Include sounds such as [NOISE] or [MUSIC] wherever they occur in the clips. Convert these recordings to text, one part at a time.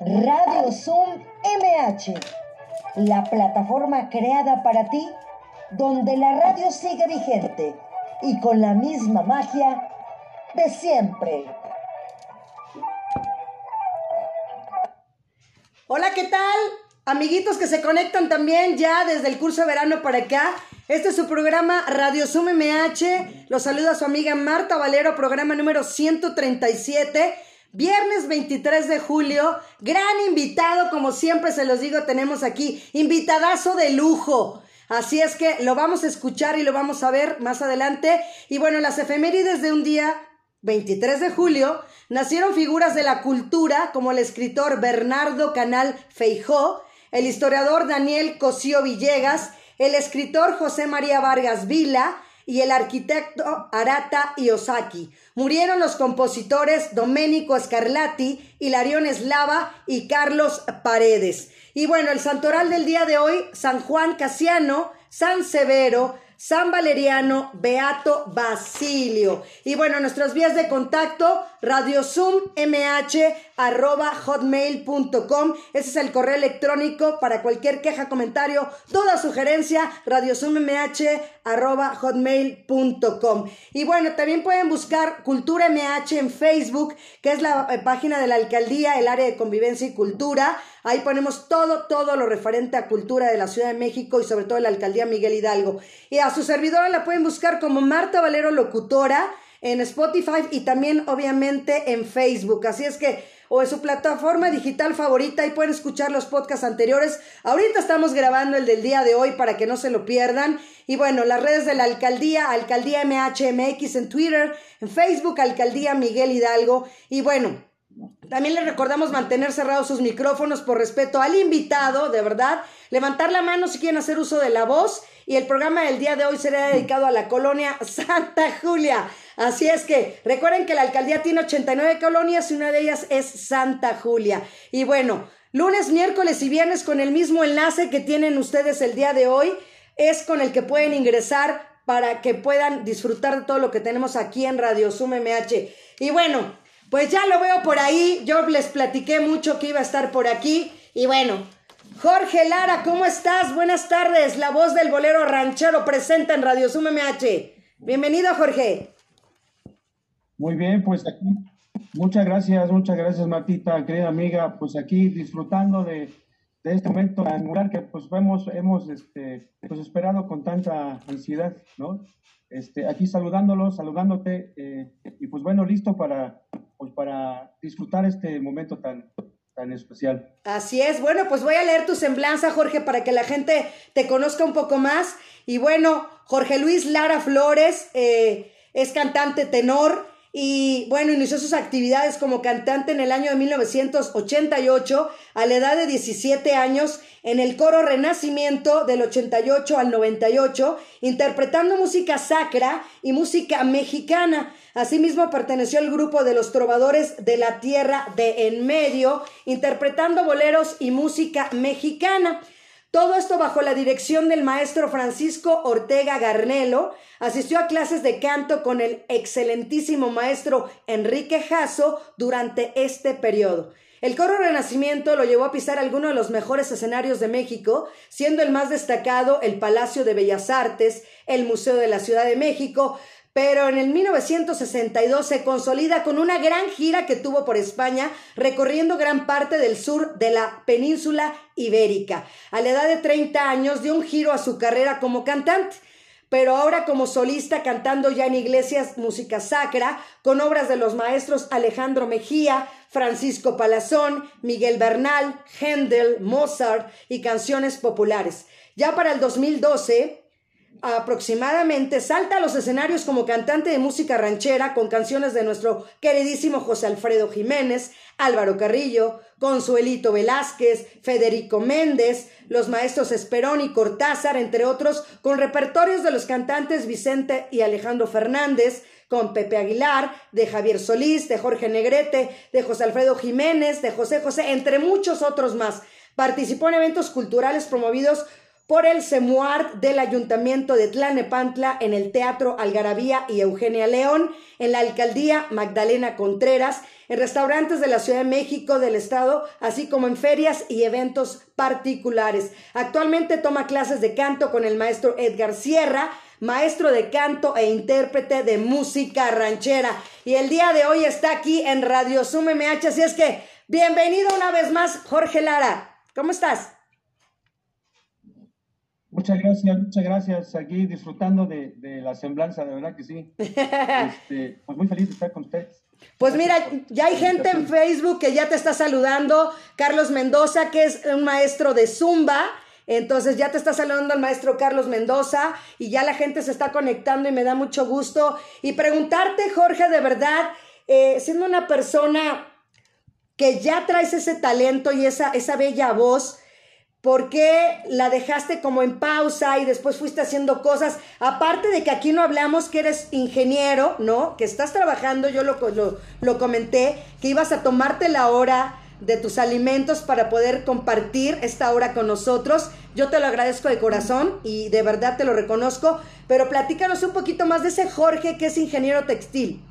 Radio Zoom MH, la plataforma creada para ti, donde la radio sigue vigente y con la misma magia de siempre. Hola, ¿qué tal? Amiguitos que se conectan también ya desde el curso de verano para acá. Este es su programa Radio Zoom MH. Los saluda su amiga Marta Valero, programa número 137. Viernes 23 de julio, gran invitado, como siempre se los digo, tenemos aquí, invitadazo de lujo. Así es que lo vamos a escuchar y lo vamos a ver más adelante. Y bueno, las efemérides de un día 23 de julio nacieron figuras de la cultura como el escritor Bernardo Canal Feijó, el historiador Daniel Cosío Villegas, el escritor José María Vargas Vila y el arquitecto Arata Iosaki. Murieron los compositores Domenico Scarlatti, Hilarión Eslava y Carlos Paredes. Y bueno, el santoral del día de hoy, San Juan Casiano, San Severo, San Valeriano, Beato Basilio. Y bueno, nuestras vías de contacto, radiozoom.mh arroba hotmail.com. Ese es el correo electrónico para cualquier queja, comentario, toda sugerencia, radiozoom.mh arroba hotmail.com. Y bueno, también pueden buscar Cultura MH en Facebook, que es la eh, página de la alcaldía, el área de convivencia y cultura. Ahí ponemos todo, todo lo referente a cultura de la Ciudad de México y sobre todo la alcaldía Miguel Hidalgo. Y a su servidora la pueden buscar como Marta Valero Locutora en Spotify y también obviamente en Facebook. Así es que o en su plataforma digital favorita y pueden escuchar los podcasts anteriores. Ahorita estamos grabando el del día de hoy para que no se lo pierdan. Y bueno, las redes de la alcaldía, alcaldía MHMX en Twitter, en Facebook, alcaldía Miguel Hidalgo. Y bueno, también les recordamos mantener cerrados sus micrófonos por respeto al invitado, de verdad. Levantar la mano si quieren hacer uso de la voz. Y el programa del día de hoy será dedicado a la colonia [LAUGHS] Santa Julia. Así es que recuerden que la alcaldía tiene 89 colonias y una de ellas es Santa Julia. Y bueno, lunes, miércoles y viernes con el mismo enlace que tienen ustedes el día de hoy es con el que pueden ingresar para que puedan disfrutar de todo lo que tenemos aquí en Radio Zoom MH. Y bueno, pues ya lo veo por ahí. Yo les platiqué mucho que iba a estar por aquí. Y bueno, Jorge Lara, ¿cómo estás? Buenas tardes. La voz del bolero ranchero presenta en Radio Zoom MH. Bienvenido, Jorge. Muy bien, pues aquí, muchas gracias, muchas gracias Martita, querida amiga, pues aquí disfrutando de, este momento angular que pues hemos, hemos este, pues esperado con tanta ansiedad, ¿no? Este, aquí saludándolos, saludándote, eh, y pues bueno, listo para, pues para disfrutar este momento tan, tan especial. Así es, bueno, pues voy a leer tu semblanza, Jorge, para que la gente te conozca un poco más. Y bueno, Jorge Luis Lara Flores eh, es cantante tenor, y bueno, inició sus actividades como cantante en el año de 1988 a la edad de 17 años en el coro Renacimiento del 88 al 98, interpretando música sacra y música mexicana. Asimismo perteneció al grupo de los trovadores de la tierra de en medio, interpretando boleros y música mexicana. Todo esto bajo la dirección del maestro Francisco Ortega Garnelo. Asistió a clases de canto con el excelentísimo maestro Enrique Jasso durante este periodo. El coro Renacimiento lo llevó a pisar algunos de los mejores escenarios de México, siendo el más destacado el Palacio de Bellas Artes, el Museo de la Ciudad de México, pero en el 1962 se consolida con una gran gira que tuvo por España, recorriendo gran parte del sur de la península ibérica. A la edad de 30 años dio un giro a su carrera como cantante pero ahora como solista cantando ya en iglesias música sacra, con obras de los maestros Alejandro Mejía, Francisco Palazón, Miguel Bernal, Händel, Mozart y canciones populares. Ya para el 2012 aproximadamente salta a los escenarios como cantante de música ranchera con canciones de nuestro queridísimo José Alfredo Jiménez, Álvaro Carrillo, Consuelito Velázquez, Federico Méndez, los maestros Esperón y Cortázar, entre otros, con repertorios de los cantantes Vicente y Alejandro Fernández, con Pepe Aguilar, de Javier Solís, de Jorge Negrete, de José Alfredo Jiménez, de José José, entre muchos otros más. Participó en eventos culturales promovidos por el CEMUART del Ayuntamiento de Tlanepantla en el Teatro Algarabía y Eugenia León, en la Alcaldía Magdalena Contreras, en restaurantes de la Ciudad de México, del Estado, así como en ferias y eventos particulares. Actualmente toma clases de canto con el maestro Edgar Sierra, maestro de canto e intérprete de música ranchera. Y el día de hoy está aquí en Radio Zoom MH, así es que bienvenido una vez más, Jorge Lara. ¿Cómo estás? Muchas gracias, muchas gracias. Aquí disfrutando de, la semblanza, de verdad que sí. [LAUGHS] Este, pues muy feliz de estar con ustedes. Pues mira, ya hay gente en Facebook que ya te está saludando. Carlos Mendoza, que es un maestro de Zumba. Entonces ya te está saludando el maestro Carlos Mendoza y ya la gente se está conectando y me da mucho gusto. Y preguntarte, Jorge, de verdad, eh, siendo una persona que ya traes ese talento y esa, esa bella voz, ¿Por qué la dejaste como en pausa y después fuiste haciendo cosas? Aparte de que aquí no hablamos que eres ingeniero, ¿no? Que estás trabajando, yo lo, lo, comenté, que ibas a tomarte la hora de tus alimentos para poder compartir esta hora con nosotros. Yo te lo agradezco de corazón y de verdad te lo reconozco, pero platícanos un poquito más de ese Jorge que es ingeniero textil.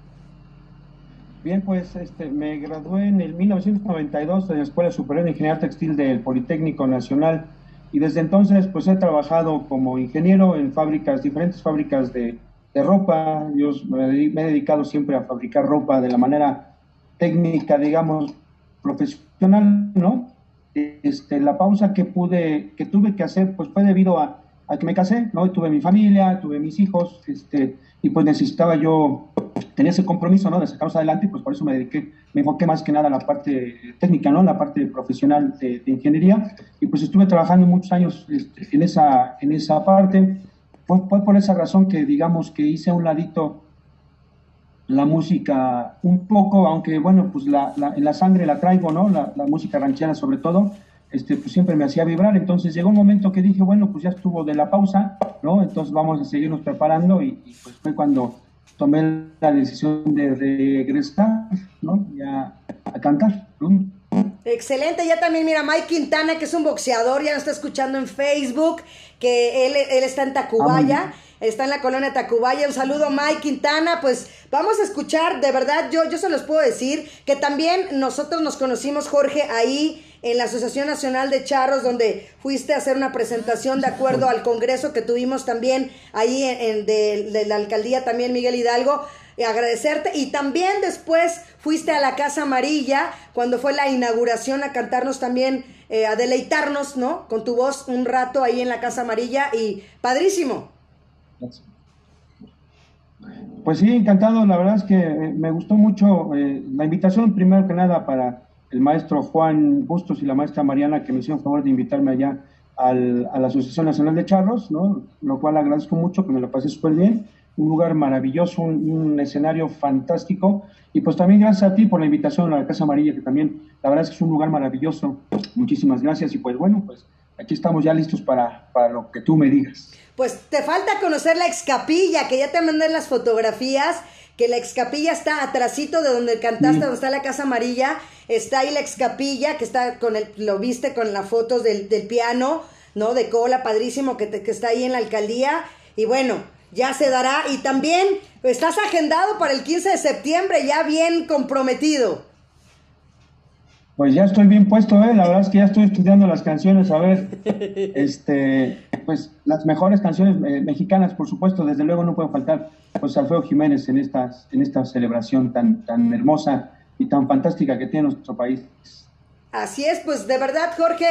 Bien, pues este, me gradué en el 1992 en la Escuela Superior de Ingeniería Textil del Politécnico Nacional y desde entonces pues he trabajado como ingeniero en fábricas, diferentes fábricas de, ropa. Yo me he dedicado siempre a fabricar ropa de la manera técnica, digamos, profesional, ¿no? Este, la pausa que pude, que tuve que hacer, pues fue debido a, que me casé, ¿no? Tuve mi familia, tuve mis hijos, este, y pues necesitaba yo tener ese compromiso, ¿no? De sacarlos adelante y pues por eso me dediqué, me enfoqué más que nada en la parte técnica, ¿no? La parte profesional de, ingeniería y pues estuve trabajando muchos años este, en, esa, en esa parte. Fue, fue, por esa razón que digamos que hice a un ladito la música un poco, aunque bueno, pues la, en la sangre la traigo, ¿no? La, la música ranchera sobre todo, este, pues siempre me hacía vibrar. Entonces llegó un momento que dije, bueno, pues ya estuvo de la pausa, ¿no? Entonces vamos a seguirnos preparando y, pues fue cuando tomé la decisión de regresar, ¿no? Ya a cantar. Excelente, ya también mira Mike Quintana, que es un boxeador, ya nos está escuchando en Facebook, que él, él está en Tacubaya, ah, está en la colonia Tacubaya. Un saludo Mike Quintana, pues vamos a escuchar, de verdad, yo, yo se los puedo decir, que también nosotros nos conocimos, Jorge, ahí en la Asociación Nacional de Charros, donde fuiste a hacer una presentación de acuerdo al congreso que tuvimos también ahí en, de, la alcaldía también Miguel Hidalgo. Agradecerte y también después fuiste a la Casa Amarilla cuando fue la inauguración a cantarnos también, eh, a deleitarnos, ¿no? Con tu voz un rato ahí en la Casa Amarilla y padrísimo. Pues sí, encantado. La verdad es que eh, me gustó mucho eh, la invitación, primero que nada, para el maestro Juan Bustos y la maestra Mariana que me hicieron favor de invitarme allá al, a la Asociación Nacional de Charros, ¿no? lo cual agradezco mucho, que me lo pasé súper bien. Un lugar maravilloso, un, escenario fantástico. Y pues también gracias a ti por la invitación a la Casa Amarilla, que también la verdad es que es un lugar maravilloso. Muchísimas gracias. Y pues bueno, pues aquí estamos ya listos para, para lo que tú me digas. Pues te falta conocer la excapilla, que ya te mandé las fotografías que la excapilla está atrasito de donde cantaste, donde está la Casa Amarilla, está ahí la excapilla, que está con el, lo viste con las fotos del, piano, ¿no? De cola, padrísimo, que, que está ahí en la alcaldía. Y bueno, ya se dará. Y también estás agendado para el 15 de septiembre, ya bien comprometido. Pues ya estoy bien puesto, ¿eh? La verdad es que ya estoy estudiando las canciones, a ver, [LAUGHS] este, pues las mejores canciones eh, mexicanas, por supuesto, desde luego no puede faltar, pues Alfredo Jiménez en, estas, en esta celebración tan, tan hermosa y tan fantástica que tiene nuestro país. Así es, pues de verdad, Jorge,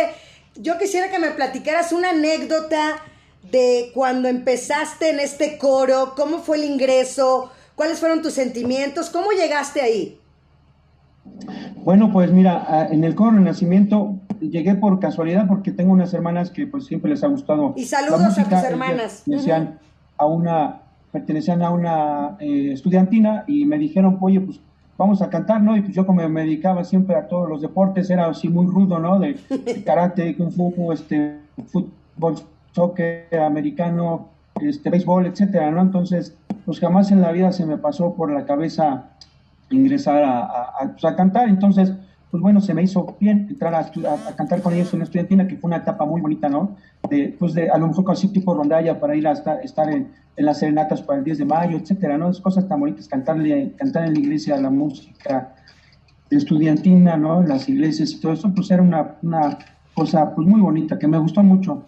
yo quisiera que me platicaras una anécdota de cuando empezaste en este coro, cómo fue el ingreso, cuáles fueron tus sentimientos, cómo llegaste ahí. Bueno, pues mira, en el coro Renacimiento llegué por casualidad porque tengo unas hermanas que pues siempre les ha gustado. Y saludos a tus hermanas. Pertenecían a una, pertenecían a una eh, estudiantina y me dijeron, oye, pues vamos a cantar, ¿no? Y pues yo como me dedicaba siempre a todos los deportes, era así muy rudo, ¿no? De, [LAUGHS] karate, kung fu, este, fútbol, soccer, americano, este, béisbol, etcétera, ¿no? Entonces, pues jamás en la vida se me pasó por la cabeza ingresar a, a, pues, a, cantar. Entonces, pues bueno, se me hizo bien entrar a, a, cantar con ellos en estudiantina, que fue una etapa muy bonita, ¿no? De, pues de, a lo mejor así tipo rondalla para ir a estar, estar en, en, las serenatas para el 10 de mayo, etcétera, ¿no? Es cosas tan bonitas, cantarle, cantar en la iglesia la música estudiantina, ¿no? Las iglesias y todo eso, pues era una, una cosa pues muy bonita, que me gustó mucho.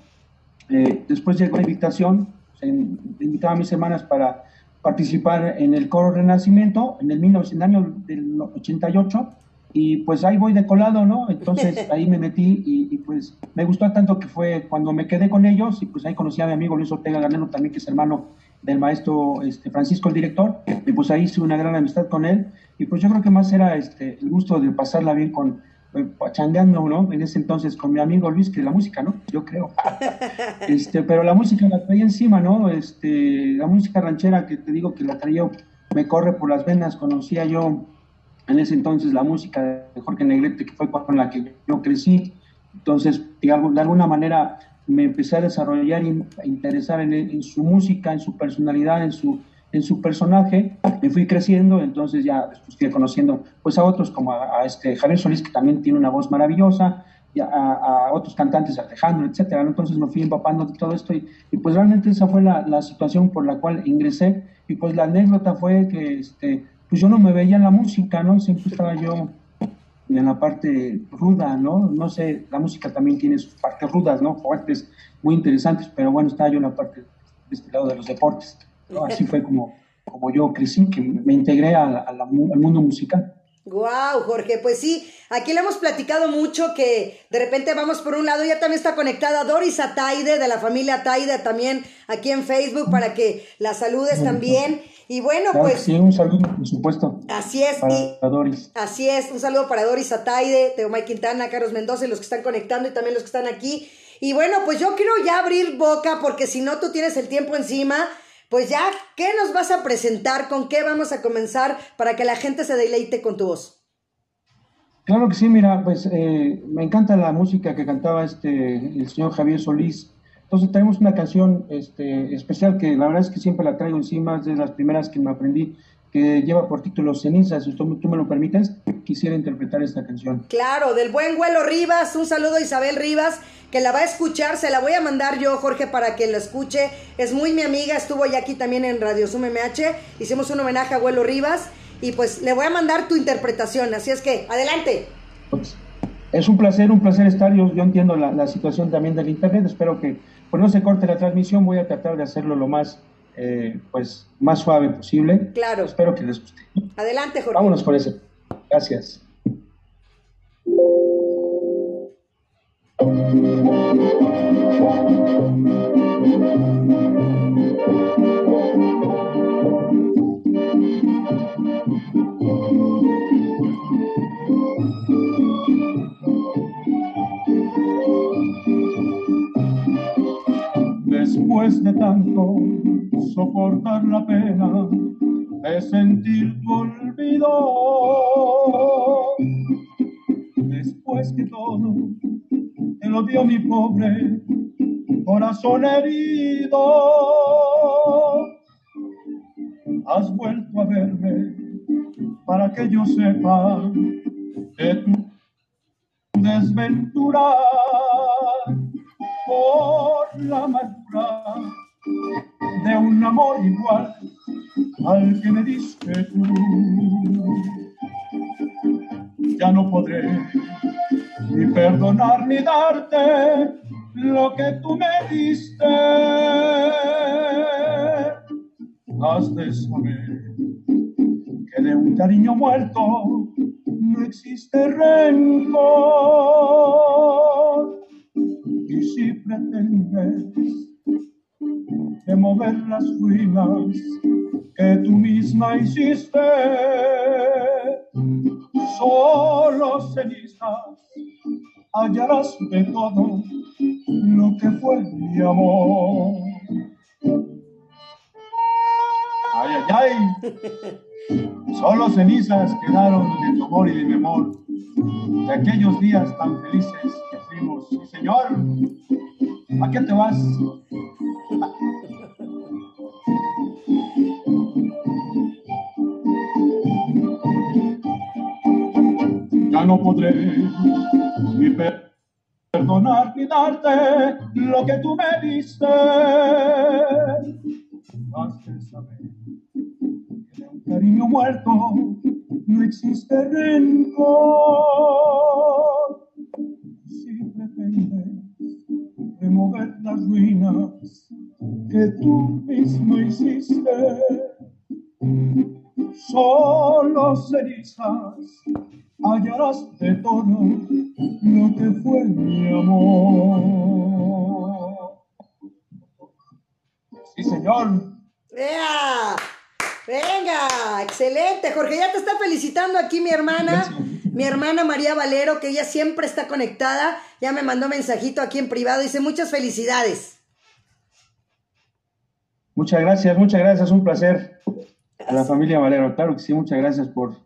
Eh, después llegó la invitación, invitaba a mis hermanas para participar en el coro Renacimiento en el, 19, en el año del 88 y pues ahí voy de colado, ¿no? Entonces [LAUGHS] ahí me metí y, pues me gustó tanto que fue cuando me quedé con ellos y pues ahí conocí a mi amigo Luis Ortega Ganero también, que es hermano del maestro este, Francisco, el director, y pues ahí hice una gran amistad con él y pues yo creo que más era este, el gusto de pasarla bien con, chandeando, ¿no? En ese entonces con mi amigo Luis, que la música, ¿no? Yo creo. [LAUGHS] este, pero la música la traía encima, ¿no? Este, la música ranchera que te digo que la traía, me corre por las venas, conocía yo en ese entonces la música de Jorge Negrete, que fue con la que yo crecí. Entonces, digamos, de alguna manera me empecé a desarrollar y a interesar en, su música, en su personalidad, en su, en su personaje. Me fui creciendo, entonces ya después fui conociendo pues, a otros como a, este Javier Solís, que también tiene una voz maravillosa, y a, otros cantantes, Alejandro, etcétera. Entonces me fui empapando de todo esto y, y pues realmente esa fue la, la, situación por la cual ingresé. Y pues la anécdota fue que este, pues yo no me veía en la música, ¿no? Siempre estaba yo en la parte ruda, ¿no? No sé, la música también tiene sus partes rudas, ¿no? Fuertes, muy interesantes, pero bueno, estaba yo en la parte de este de los deportes. ¿No? Así fue como, como yo crecí, que me integré al mundo musical. Wow, Jorge, pues sí, aquí le hemos platicado mucho que de repente vamos por un lado, ya también está conectada Doris Ataide de la familia Ataide también aquí en Facebook para que la saludes también. Y bueno, pues. Sí, un saludo, por supuesto. Así es. Para Doris. Así es, un saludo para Doris Ataide, Teomay Quintana, Carlos Mendoza y los que están conectando y también los que están aquí. Y bueno, pues yo quiero ya abrir boca porque si no tú tienes el tiempo encima. Pues ya, ¿qué nos vas a presentar? ¿Con qué vamos a comenzar para que la gente se deleite con tu voz? Claro que sí, mira, pues eh, me encanta la música que cantaba este el señor Javier Solís. Entonces tenemos una canción este, especial que la verdad es que siempre la traigo encima, es de las primeras que me aprendí, que lleva por título Cenizas. Si tú, tú me lo permites, quisiera interpretar esta canción. Claro, del buen Güelo Rivas, un saludo a Isabel Rivas, que la va a escuchar, se la voy a mandar yo, Jorge, para que la escuche. Es muy mi amiga, estuvo ya aquí también en Radio Sum MH, hicimos un homenaje a Güelo Rivas y pues le voy a mandar tu interpretación, así es que, adelante. Pues, es un placer, un placer estar, yo, yo entiendo la, la, situación también del Internet, espero que pues, no se corte la transmisión, voy a tratar de hacerlo lo más, eh, pues, más suave posible. Claro. Espero que les guste. Adelante, Jorge. Vámonos con eso. Gracias. Después de tanto soportar la pena de sentir tu olvido, después que todo te lo dio mi pobre corazón herido, has vuelto a verme para que yo sepa de tu desventura por la amargura de un amor igual al que me diste tú. Ya no podré ni perdonar ni darte lo que tú me diste. Has de saber que de un cariño muerto no existe rencor. Y si pretendes remover las ruinas que tú misma hiciste, solo cenizas hallarás de todo lo que fue mi amor. Ay, ay, ay. Solo cenizas quedaron de tu amor y de mi amor, de aquellos días tan felices Sí, señor, ¿a qué te vas? ya no podré ni perdonar ni darte lo que tú me diste. Has saber que un cariño muerto no existe rencor. Remover las ruinas que tú mismo hiciste, solo cenizas hallarás de todo lo que fue mi amor. Sí, señor. ¡Ea! Venga, excelente, Jorge. Ya te está felicitando aquí mi hermana, mi hermana María Valero, que ella siempre está conectada. Ya me mandó mensajito aquí en privado. Dice muchas felicidades. Muchas gracias, muchas gracias. Un placer a la familia Valero. Claro que sí, muchas gracias por,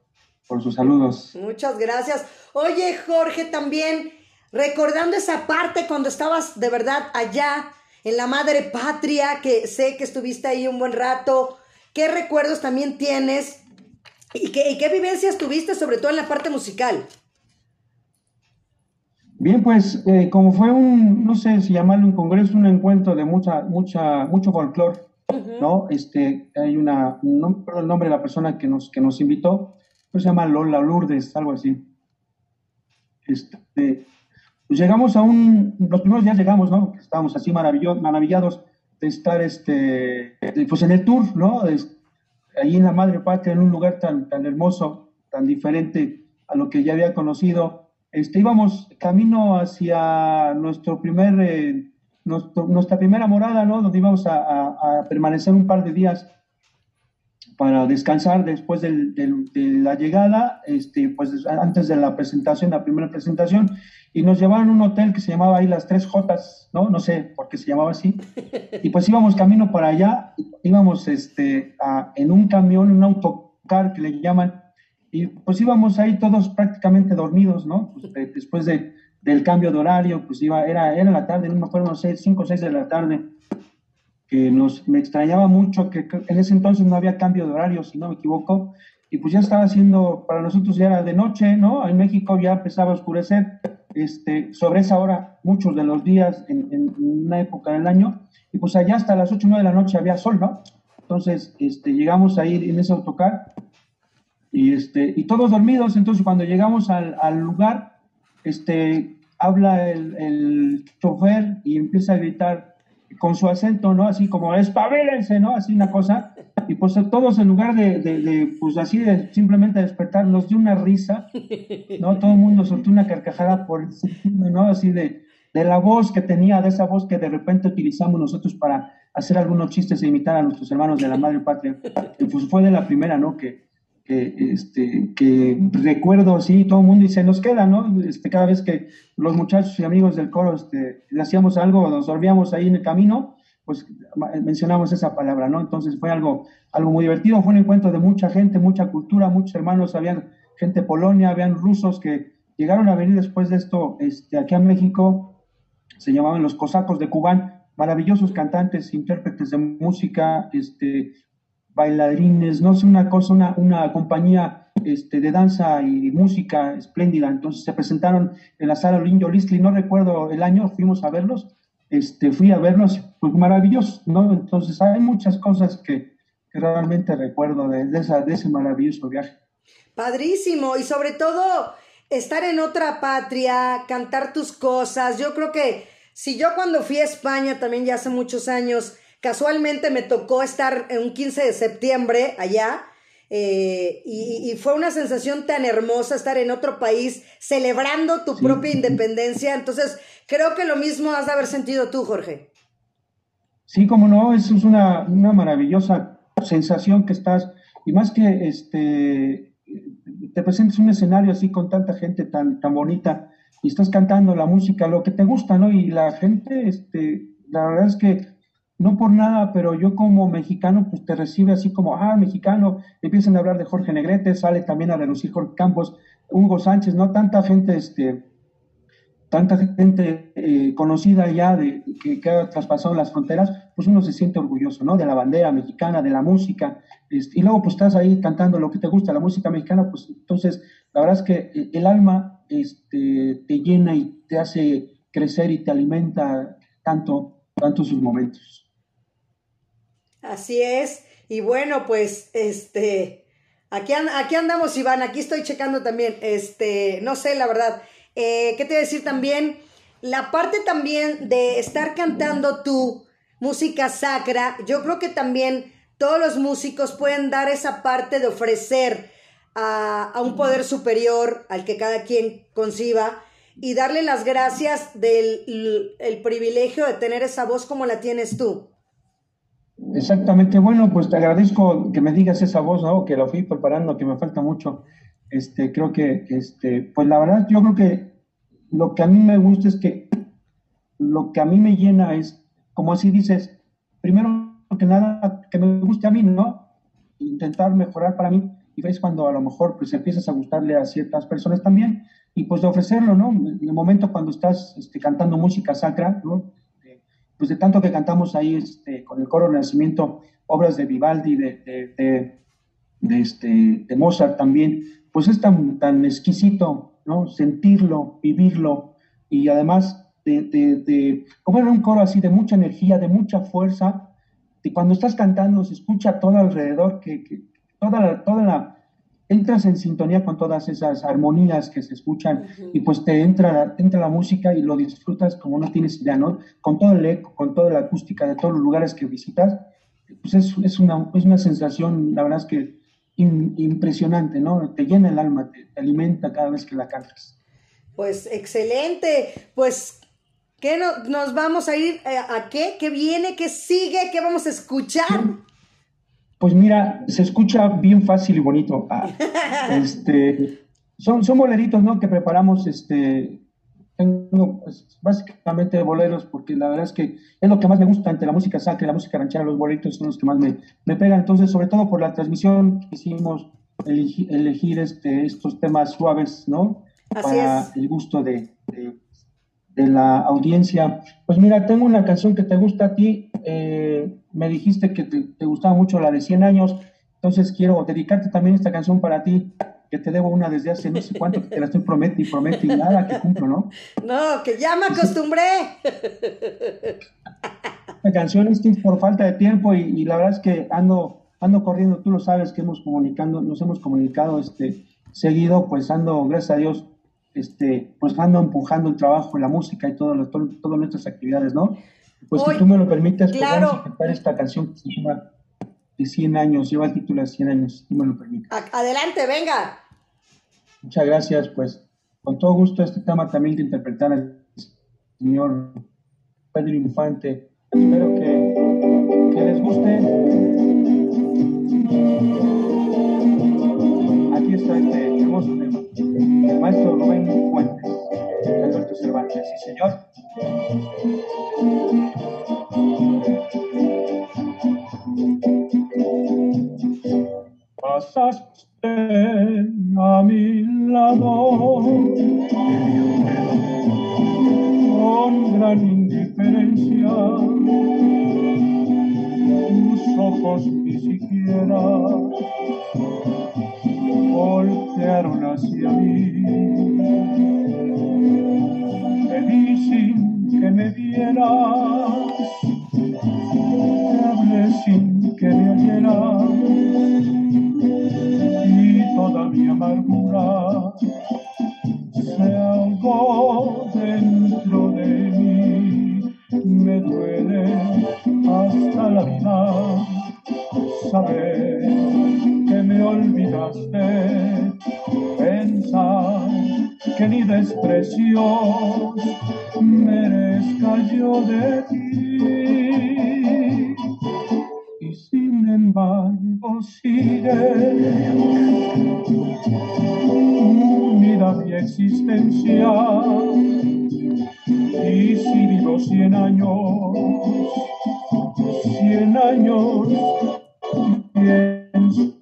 por sus saludos. Muchas gracias. Oye, Jorge, también recordando esa parte cuando estabas de verdad allá en la madre patria, que sé que estuviste ahí un buen rato. ¿Qué recuerdos también tienes? ¿Y qué, qué vivencias tuviste, sobre todo en la parte musical? Bien, pues eh, como fue un, no sé si llamarlo un congreso, un encuentro de mucha, mucha, mucho folclore, ¿no? Este, hay una, no recuerdo el nombre de la persona que nos, que nos invitó, pero se llama Lola Lourdes, algo así. Este, pues llegamos a un, los primeros días llegamos, ¿no? Estábamos así maravillados de estar, este, pues en el tour, ¿no? Ahí en la madre patria, en un lugar tan, tan hermoso, tan diferente a lo que ya había conocido. Este, íbamos camino hacia nuestro primer, eh, nuestra primera morada, ¿no? Donde íbamos a, permanecer un par de días para descansar después de la llegada, este, pues antes de la presentación, la primera presentación, y nos llevaron a un hotel que se llamaba ahí Las Tres Jotas, ¿no? No sé por qué se llamaba así. Y pues íbamos camino para allá, íbamos este, en un camión, un autocar que le llaman, y pues íbamos ahí todos prácticamente dormidos, ¿no? Pues, después de, del cambio de horario, pues iba, era, era la tarde, no me acuerdo, no sé, cinco o seis de la tarde, que nos, me extrañaba mucho que en ese entonces no había cambio de horario, si no me equivoco, y pues ya estaba haciendo, para nosotros ya era de noche, ¿no? En México ya empezaba a oscurecer, este, sobre esa hora, muchos de los días en, una época del año, y pues allá hasta las 8 o 9 de la noche había sol, ¿no? Entonces, este, llegamos a ir en ese autocar, y, este, y todos dormidos, entonces cuando llegamos al, al lugar, este, habla el, el chofer y empieza a gritar, con su acento, ¿no? Así como, espabilense, ¿no? Así una cosa. Y pues todos en lugar de, de, pues así de simplemente despertar, nos dio una risa, ¿no? [LAUGHS] Todo el mundo soltó una carcajada por, ¿no? Así de, de la voz que tenía, de esa voz que de repente utilizamos nosotros para hacer algunos chistes e imitar a nuestros hermanos de la madre patria. Y pues fue de la primera, ¿no? Que, que, este, que recuerdo así, todo el mundo y se nos queda, ¿no? Este, cada vez que los muchachos y amigos del coro este, le hacíamos algo, nos dormíamos ahí en el camino, pues mencionamos esa palabra, ¿no? Entonces fue algo, algo muy divertido, fue un encuentro de mucha gente, mucha cultura, muchos hermanos, habían gente Polonia, habían rusos que llegaron a venir después de esto este, aquí a México, se llamaban los cosacos de Cubán, maravillosos cantantes, intérpretes de música, este, bailarines, no sé, una cosa, una, una compañía este, de danza y música espléndida. Entonces se presentaron en la sala Linjo Listli, no recuerdo el año, fuimos a verlos, este, fui a verlos, pues maravilloso, ¿no? Entonces hay muchas cosas que, realmente recuerdo de, de, esa, de ese maravilloso viaje. Padrísimo, y sobre todo estar en otra patria, cantar tus cosas. Yo creo que si yo cuando fui a España también ya hace muchos años, Casualmente me tocó estar en un 15 de septiembre allá eh, y, fue una sensación tan hermosa estar en otro país celebrando tu propia independencia. Entonces, creo que lo mismo has de haber sentido tú, Jorge. Sí, como no, es una, maravillosa sensación que estás, y más que este, te presentes un escenario así con tanta gente tan, tan bonita y estás cantando la música, lo que te gusta, ¿no? Y la gente, este, la verdad es que no por nada, pero yo como mexicano, pues te recibe así como, ah, mexicano, empiezan a hablar de Jorge Negrete, sale también a relucir Jorge Campos, Hugo Sánchez, ¿no? Tanta gente, este, tanta gente eh, conocida ya de, que, ha traspasado las fronteras, pues uno se siente orgulloso, ¿no? De la bandera mexicana, de la música, este, y luego pues estás ahí cantando lo que te gusta, la música mexicana, pues entonces la verdad es que el alma este, te llena y te hace crecer y te alimenta tanto, tanto sus momentos. Así es. Y bueno, pues, este, aquí, aquí andamos, Iván, aquí estoy checando también, este, no sé, la verdad. Eh, ¿Qué te voy a decir también? La parte también de estar cantando tu música sacra, yo creo que también todos los músicos pueden dar esa parte de ofrecer a, un poder superior al que cada quien conciba y darle las gracias del el privilegio de tener esa voz como la tienes tú. Exactamente, bueno, pues te agradezco que me digas esa voz. Que lo fui preparando, que me falta mucho. Este, creo que, este, pues la verdad, yo creo que lo que a mí me gusta es que lo que a mí me llena es, como así dices, primero que nada, que me guste a mí, ¿no? Intentar mejorar para mí, y ves cuando a lo mejor pues empiezas a gustarle a ciertas personas también, y pues de ofrecerlo, ¿no? En el momento cuando estás este, cantando música sacra, ¿no? pues de tanto que cantamos ahí este, con el coro Nacimiento, obras de Vivaldi, de, de, este, de Mozart también, pues es tan, tan exquisito, ¿no? Sentirlo, vivirlo y además de, de, como era un coro así de mucha energía, de mucha fuerza, y cuando estás cantando se escucha todo alrededor, que toda, toda la, entras en sintonía con todas esas armonías que se escuchan y pues te entra, entra la música y lo disfrutas como no tienes idea, ¿no? Con todo el eco, con toda la acústica de todos los lugares que visitas, pues es, es, una, es una sensación, la verdad es que impresionante, ¿no? Te llena el alma, te, alimenta cada vez que la cantas. Pues excelente, pues ¿qué nos vamos a ir? Eh, ¿A qué? ¿Qué viene? ¿Qué sigue? ¿Qué vamos a escuchar? Pues mira, se escucha bien fácil y bonito. Ah, [LAUGHS] este, son, son boleritos, ¿no? Que preparamos, este, tengo pues, básicamente boleros, porque la verdad es que es lo que más me gusta entre la música sacra y la música ranchera, los boleritos son los que más me, me pegan. Entonces, sobre todo por la transmisión que hicimos, elegir, este, estos temas suaves, ¿no? Para el gusto de, de la audiencia. Pues mira, tengo una canción que te gusta a ti. Eh, me dijiste que te, gustaba mucho la de 100 años. Entonces quiero dedicarte también esta canción para ti, que te debo una desde hace no sé cuánto, que te la estoy prometiendo y prometo y nada que cumplo, ¿no? [LAUGHS] No, que ya me acostumbré. [LAUGHS] La canción es por falta de tiempo y, la verdad es que ando, ando corriendo, tú lo sabes que hemos comunicando, nos hemos comunicado este, seguido, pues ando, gracias a Dios, este, pues ando empujando el trabajo, la música y todo, todas nuestras actividades, ¿no? Pues si tú me lo permites, a cantar esta canción que se llama de 100 años, lleva el título de 100 años, si tú me lo permites. Adelante, venga. Muchas gracias, pues con todo gusto este tema también de interpretar al señor Pedro Infante. Espero que, que les guste. Aquí está este hermoso tema el maestro Rubén Fuentes, Cervantes, sí señor. Pasaste a mi lado con gran indiferencia, tus ojos ni siquiera voltearon hacia mí. Sin que me vieras, te hablé sin que me oyeras, y toda mi amargura se ahogó dentro de mí. Me duele hasta la vida saber que me olvidaste, que ni desprecio merezca yo de ti. Y sin embargo sigue unida mi existencia. Y si vivo cien años, cien años ¡Es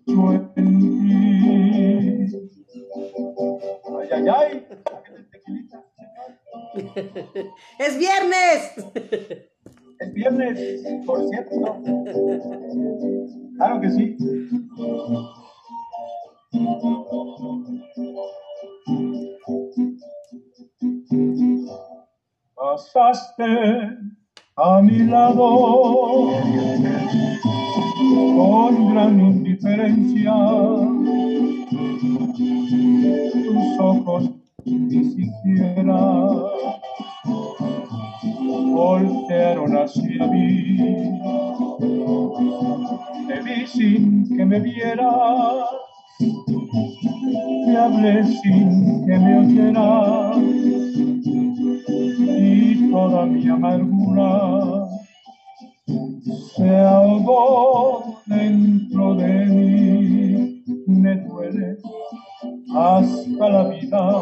viernes. Es viernes, por cierto. Claro que sí. Pasaste a mi lado con gran indiferencia. Tus ojos voltearon hacia mí. Te vi sin que me vieras, te hablé sin que me oyeras y toda mi amargura se ahogó dentro de mí. Me duele hasta la vida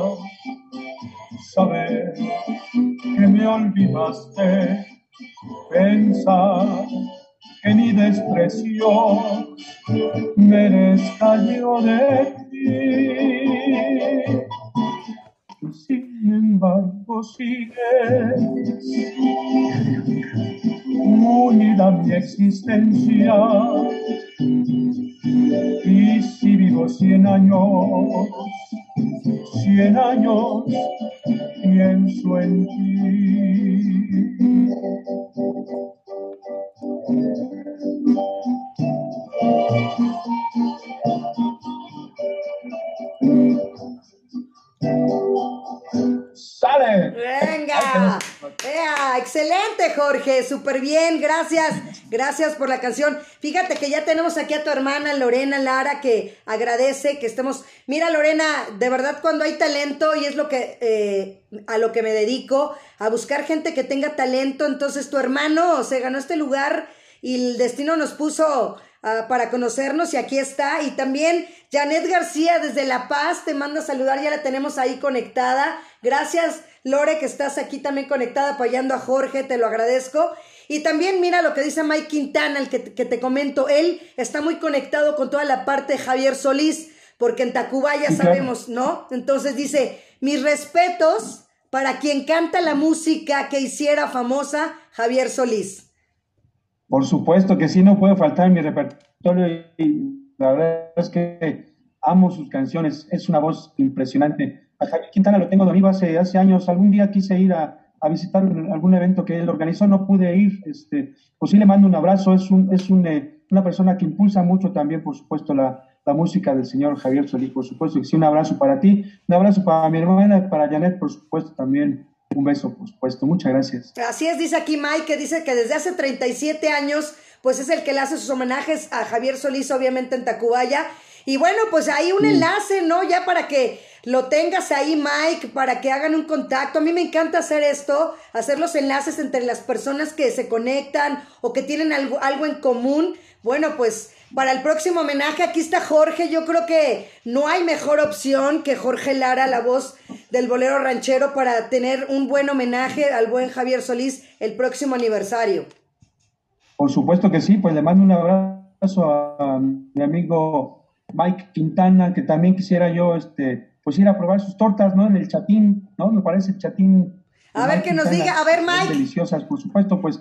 saber que me olvidaste, pensar que mi desprecio merezca yo de ti. Sin embargo, sigues unida mi existencia. Y si vivo cien años, cien años pienso en ti. ¡Sale! ¡Venga! ¡Ea! Excelente, Jorge. Súper bien. Gracias. Gracias por la canción. Fíjate que ya tenemos aquí a tu hermana Lorena Lara que agradece que estemos. Mira, Lorena, de verdad, cuando hay talento, y es lo que eh, a lo que me dedico, a buscar gente que tenga talento. Entonces, tu hermano se ganó este lugar y el destino nos puso ah, para conocernos y aquí está. Y también Janet García desde La Paz te manda a saludar, ya la tenemos ahí conectada. Gracias, Lore, que estás aquí también conectada apoyando a Jorge, te lo agradezco. Y también mira lo que dice Mike Quintana, el que, que te comento, él está muy conectado con toda la parte de Javier Solís, porque en Tacubaya sabemos, ¿no? Entonces dice, mis respetos para quien canta la música que hiciera famosa Javier Solís. Por supuesto que sí, no puede faltar en mi repertorio y la verdad es que amo sus canciones, es una voz impresionante. A Javier Quintana lo tengo de amigo hace, hace años, algún día quise ir a, a visitar algún evento que él organizó, no pude ir, este, pues sí le mando un abrazo, es, un, es un, eh, una persona que impulsa mucho también, por supuesto, la, la música del señor Javier Solís, por supuesto que sí, un abrazo para ti, un abrazo para mi hermana, para Janet, por supuesto, también un beso, por supuesto. Muchas gracias. Así es, dice aquí Mike, que dice que desde hace 37 años, pues es el que le hace sus homenajes a Javier Solís, obviamente en Tacubaya. Y bueno, pues hay un enlace, ¿no? Ya para que lo tengas ahí, Mike, para que hagan un contacto. A mí me encanta hacer esto, hacer los enlaces entre las personas que se conectan o que tienen algo, algo en común. Bueno, pues para el próximo homenaje, aquí está Jorge. Yo creo que no hay mejor opción que Jorge Lara, la voz del bolero ranchero, para tener un buen homenaje al buen Javier Solís el próximo aniversario. Por supuesto que sí, pues le mando un abrazo a mi amigo Mike Quintana, que también quisiera yo, este, pues ir a probar sus tortas, ¿no? En el chatín, ¿no? Me parece el chatín. A ver, que nos diga, a ver, Mike. Deliciosas, por supuesto, pues.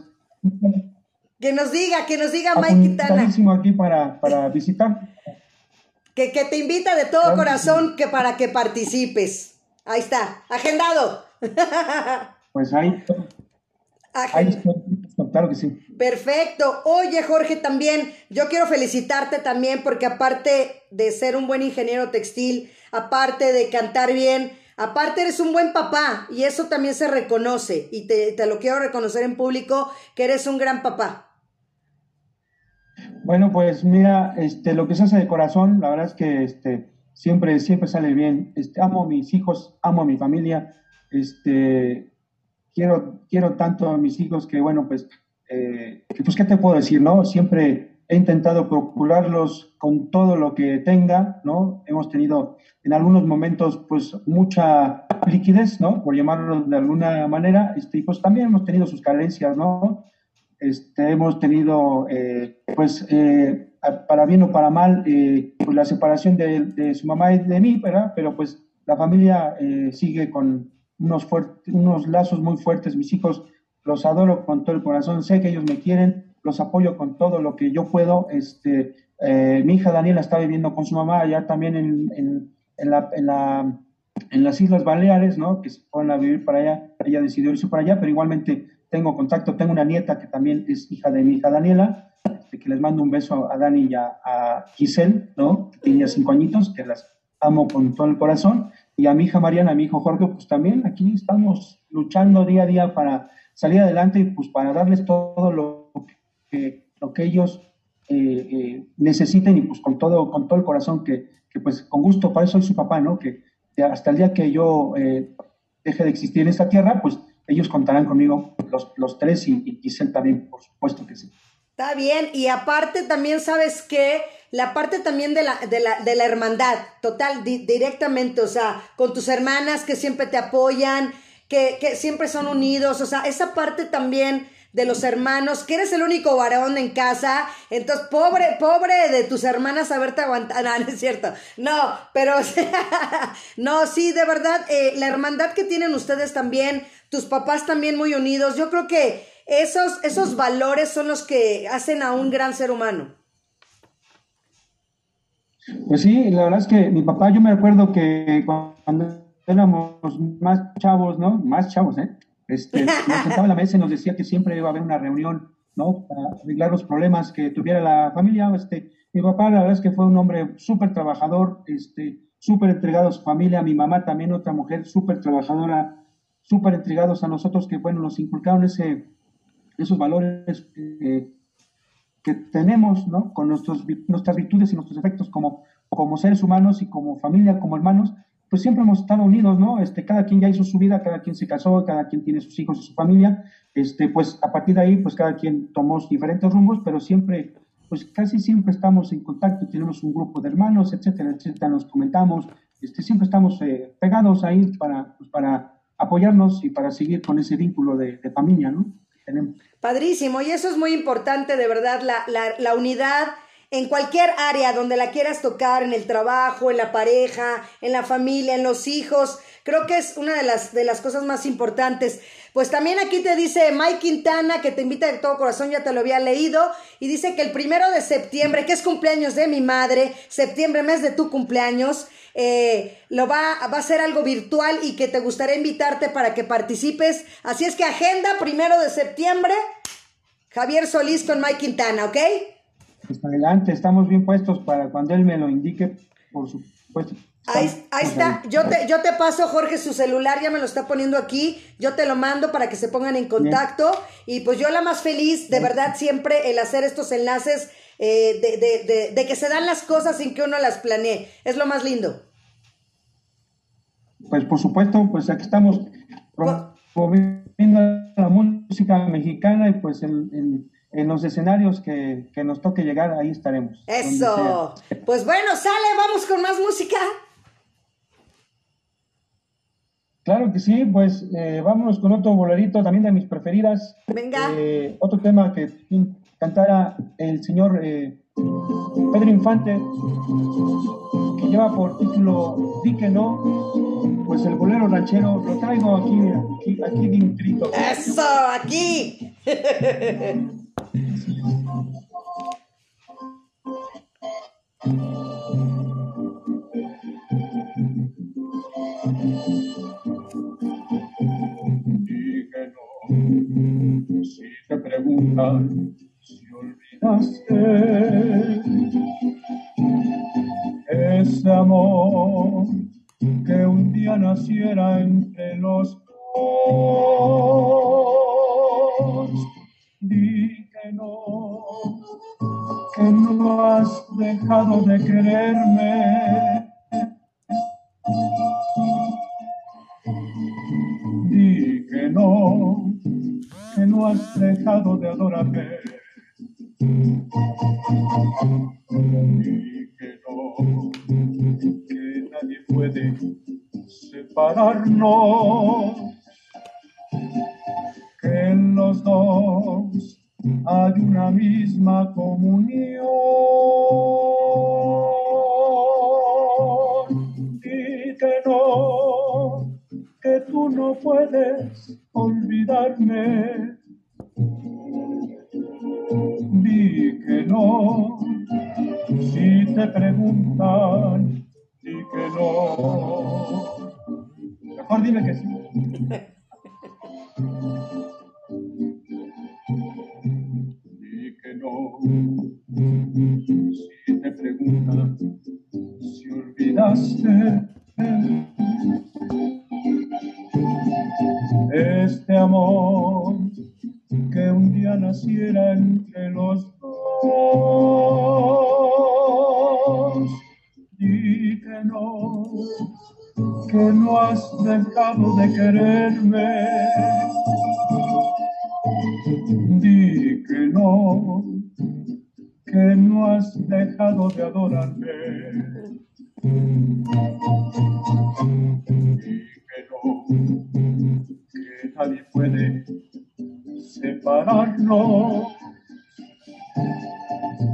Que nos diga, que nos diga Mike Quintana. aquí para, para visitar. Que, que, te invita de todo claro corazón que para que participes. Ahí está, agendado. [LAUGHS] Pues ahí. Ahí estoy, claro que sí. Perfecto. Oye, Jorge, también, yo quiero felicitarte también porque aparte de ser un buen ingeniero textil, aparte de cantar bien, aparte eres un buen papá y eso también se reconoce y te, te lo quiero reconocer en público que eres un gran papá. Bueno, pues mira, este, lo que se hace de corazón, la verdad es que este, siempre, siempre sale bien. Este, amo a mis hijos, amo a mi familia, este, quiero, quiero tanto a mis hijos que, bueno, pues, eh, pues, ¿qué te puedo decir, no? Siempre he intentado procurarlos con todo lo que tenga, ¿no? Hemos tenido en algunos momentos, pues, mucha liquidez, ¿no? Por llamarlo de alguna manera, este, y pues también hemos tenido sus carencias, ¿no? Este, hemos tenido, eh, pues, eh, para bien o para mal, pues la separación de, de, su mamá y de mí, ¿verdad? Pero pues la familia sigue con unos, unos lazos muy fuertes. Mis hijos los adoro con todo el corazón, sé que ellos me quieren, los apoyo con todo lo que yo puedo. Este, mi hija Daniela está viviendo con su mamá allá también en, en, en, la, en, la, en las Islas Baleares, ¿no? Que se fueron a vivir para allá, ella decidió irse para allá, pero igualmente tengo contacto, tengo una nieta que también es hija de mi hija Daniela, este, que les mando un beso a Dani y a, Giselle, ¿no? Que tenía cinco añitos, que las amo con todo el corazón, y a mi hija Mariana, a mi hijo Jorge, pues también aquí estamos luchando día a día para salir adelante y pues para darles todo lo que, lo que ellos eh, eh, necesiten y pues con todo, con todo el corazón que, que, pues con gusto, para eso soy su papá, ¿no? Que hasta el día que yo eh, deje de existir en esta tierra, pues ellos contarán conmigo, los, los tres y, y Giselle también, por supuesto que sí. Está bien, y aparte también sabes que la parte también de la, de la, de la hermandad, total, directamente, o sea, con tus hermanas que siempre te apoyan, que, que siempre son unidos, o sea, esa parte también de los hermanos, que eres el único varón en casa, entonces pobre, pobre de tus hermanas haberte aguantado, [LAUGHS] no, no es cierto, no, pero [LAUGHS] no, sí, de verdad, eh, la hermandad que tienen ustedes también, tus papás también muy unidos, yo creo que esos, esos valores son los que hacen a un gran ser humano. Pues sí, la verdad es que mi papá, yo me acuerdo que cuando éramos más chavos, ¿no? Más chavos, ¿eh? Este, [LAUGHS] nos sentaba en la mesa y nos decía que siempre iba a haber una reunión, ¿no? Para arreglar los problemas que tuviera la familia. Este, mi papá, la verdad es que fue un hombre súper trabajador, este, súper entregado a su familia. Mi mamá también, otra mujer súper trabajadora, súper entregados a nosotros, que, bueno, nos inculcaron ese, esos valores que tenemos, ¿no? Con nuestros, nuestras virtudes y nuestros efectos como, como seres humanos y como familia, como hermanos, pues siempre hemos estado unidos, ¿no? Este, cada quien ya hizo su vida, cada quien se casó, cada quien tiene sus hijos y su familia, este, pues a partir de ahí, pues cada quien tomó diferentes rumbos, pero siempre, pues casi siempre estamos en contacto, tenemos un grupo de hermanos, etcétera, etcétera, nos comentamos, este, siempre estamos eh, pegados ahí para, pues, para apoyarnos y para seguir con ese vínculo de, de familia, ¿no? Padrísimo, y eso es muy importante, de verdad, la, la, la unidad en cualquier área donde la quieras tocar, en el trabajo, en la pareja, en la familia, en los hijos. Creo que es una de las, de las cosas más importantes. Pues también aquí te dice Mike Quintana, que te invita de todo corazón, ya te lo había leído, y dice que el primero de septiembre, que es cumpleaños de mi madre, septiembre, mes de tu cumpleaños, eh, lo va, va a ser algo virtual y que te gustaría invitarte para que participes. Así es que agenda, primero de septiembre, Javier Solís con Mike Quintana, ¿ok? Pues adelante, estamos bien puestos para cuando él me lo indique, por supuesto. Ahí, está, yo te, yo te paso, Jorge, su celular, ya me lo está poniendo aquí, yo te lo mando para que se pongan en contacto y pues yo la más feliz, de verdad, siempre el hacer estos enlaces eh, de, de, de, de, que se dan las cosas sin que uno las planee, es lo más lindo. Pues por supuesto, pues aquí estamos promoviendo la música mexicana y pues en en los escenarios que, nos toque llegar, ahí estaremos. Eso. Pues bueno, sale, vamos con más música. Claro que sí, pues eh, vámonos con otro bolerito también de mis preferidas. Venga. Eh, otro tema que cantara el señor eh, Pedro Infante, que lleva por título Di que no, pues el bolero ranchero lo traigo aquí, aquí, aquí de. Eso, aquí. [LAUGHS] si olvidaste ese amor que un día naciera entre los dos, di que no, que no has dejado de quererme has dejado de adorarme. Y que no, que nadie puede separarnos,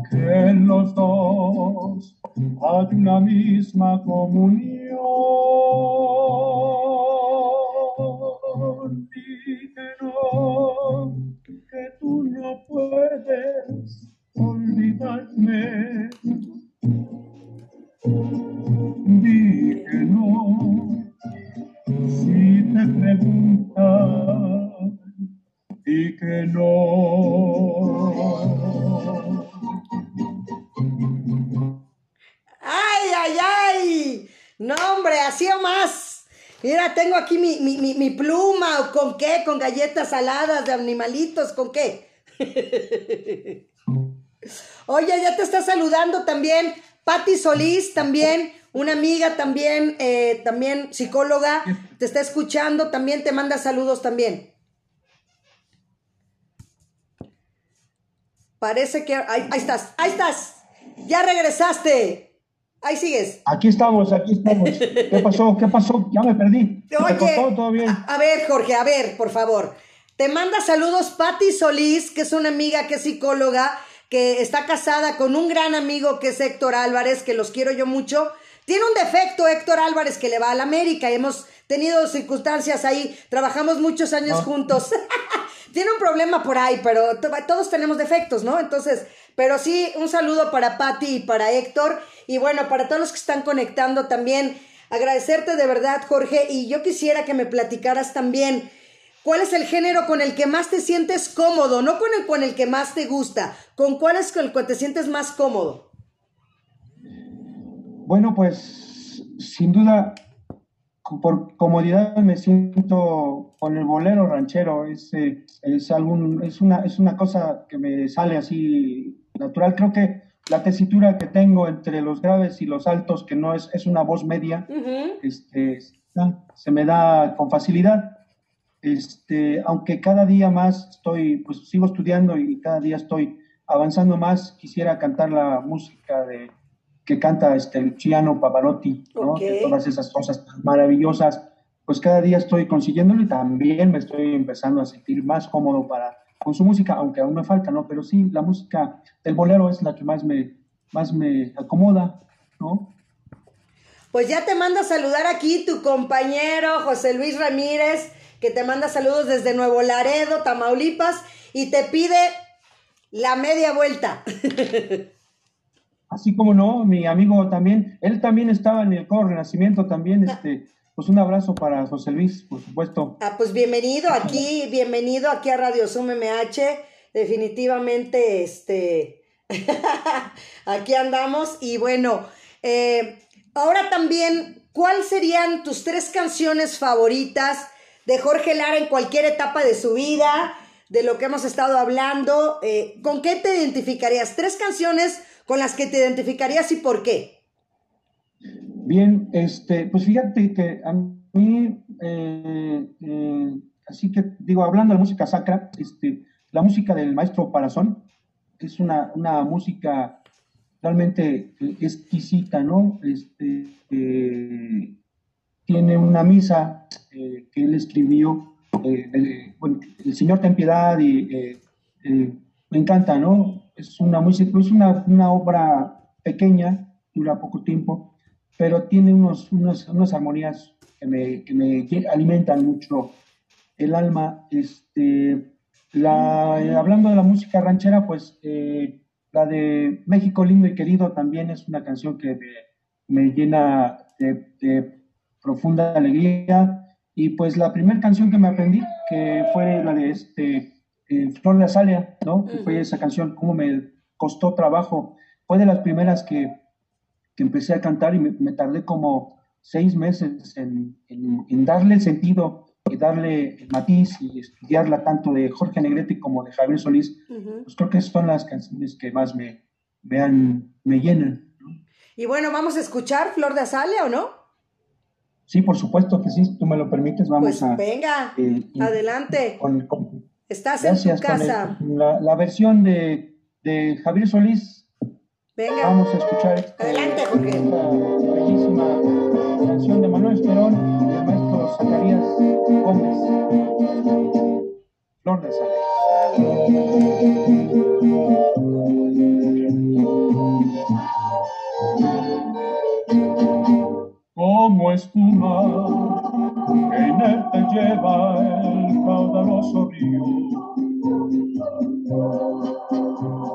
que los dos hay una misma comunión. Galletas saladas de animalitos? ¿Con qué? [LAUGHS] Oye, ya te está saludando también Patti Solís, también una amiga, también, eh, también psicóloga, te está escuchando, también te manda saludos también. Parece que ahí, ahí estás, ahí estás, ya regresaste, ahí sigues. Aquí estamos, aquí estamos. ¿Qué pasó? ¿Qué pasó? Ya me perdí. ¿Todo bien? A, a ver, Jorge, a ver, por favor. Te manda saludos Patti Solís, que es una amiga que es psicóloga, que está casada con un gran amigo que es Héctor Álvarez, que los quiero yo mucho. Tiene un defecto Héctor Álvarez que le va a la América y hemos tenido circunstancias ahí, trabajamos muchos años Ah. juntos. [LAUGHS] Tiene un problema por ahí, pero to- todos tenemos defectos, ¿no? Entonces, pero sí, un saludo para Patti y para Héctor. Y bueno, para todos los que están conectando también, agradecerte de verdad, Jorge. Y yo quisiera que me platicaras también cuál es el género con el que más te sientes cómodo, no con el con el que más te gusta, con cuál es con el que te sientes más cómodo. Bueno, pues sin duda, por comodidad me siento con el bolero ranchero. Es, eh, es, algún, es, una, es una cosa que me sale así natural. Creo que la tesitura que tengo entre los graves y los altos, que no es, es una voz media, este, se me da con facilidad. Este, aunque cada día más estoy, pues sigo estudiando y cada día estoy avanzando más, quisiera cantar la música de, que canta este Luciano Pavarotti, ¿no? De todas esas cosas maravillosas, pues cada día estoy consiguiéndolo y también me estoy empezando a sentir más cómodo para, con su música, aunque aún me falta, ¿no? Pero sí, la música del bolero es la que más me, más me acomoda, ¿no? Pues ya te manda a saludar aquí tu compañero José Luis Ramírez, que te manda saludos desde Nuevo Laredo, Tamaulipas, y te pide la media vuelta. [LAUGHS] Así como no, mi amigo también, él también estaba en el coro Renacimiento también, este, pues un abrazo para José Luis, por supuesto. Ah, pues bienvenido aquí, bienvenido aquí a Radio Zoom MH. Definitivamente, este, [LAUGHS] aquí andamos. Y bueno, eh, ahora también, ¿cuáles serían tus tres canciones favoritas de Jorge Lara en cualquier etapa de su vida? De lo que hemos estado hablando. Eh, ¿Con qué te identificarías? Tres canciones con las que te identificarías y por qué. Bien, este, pues fíjate que a mí, eh, eh, así que digo, hablando de música sacra, este, la música del maestro Parazón es una, una música realmente exquisita, ¿no? Este, eh, tiene una misa eh, que él escribió, eh, bueno, el Señor ten piedad y me encanta, ¿no? Es una música, es una, una obra pequeña, dura poco tiempo, pero tiene unos, unos, unas armonías que me, que me alimentan mucho el alma. Este, la, eh, hablando de la música ranchera, pues eh, la de México lindo y querido también es una canción que me, me llena de, de profunda alegría. Y pues la primera canción que me aprendí, que fue la de este, eh, Flor de Azalea, ¿no? Que fue esa canción, como me costó trabajo. Fue de las primeras que, que empecé a cantar y me, tardé como seis meses en, en, darle el sentido y darle el matiz y estudiarla tanto de Jorge Negrete como de Javier Solís. Pues creo que son las canciones que más me, me, me llenan. Y bueno, vamos a escuchar Flor de Azalea, ¿o no? Sí, por supuesto que sí, tú me lo permites, vamos pues a... Venga, eh, adelante. Estás en tu casa. la, versión de, de, Javier Solís. Venga. Vamos a escuchar este, adelante, Jorge. esta bellísima canción de Manuel Esperón y del maestro Zacarías Gómez. Flor de Sal. como espuma que inerte lleva el caudaloso río.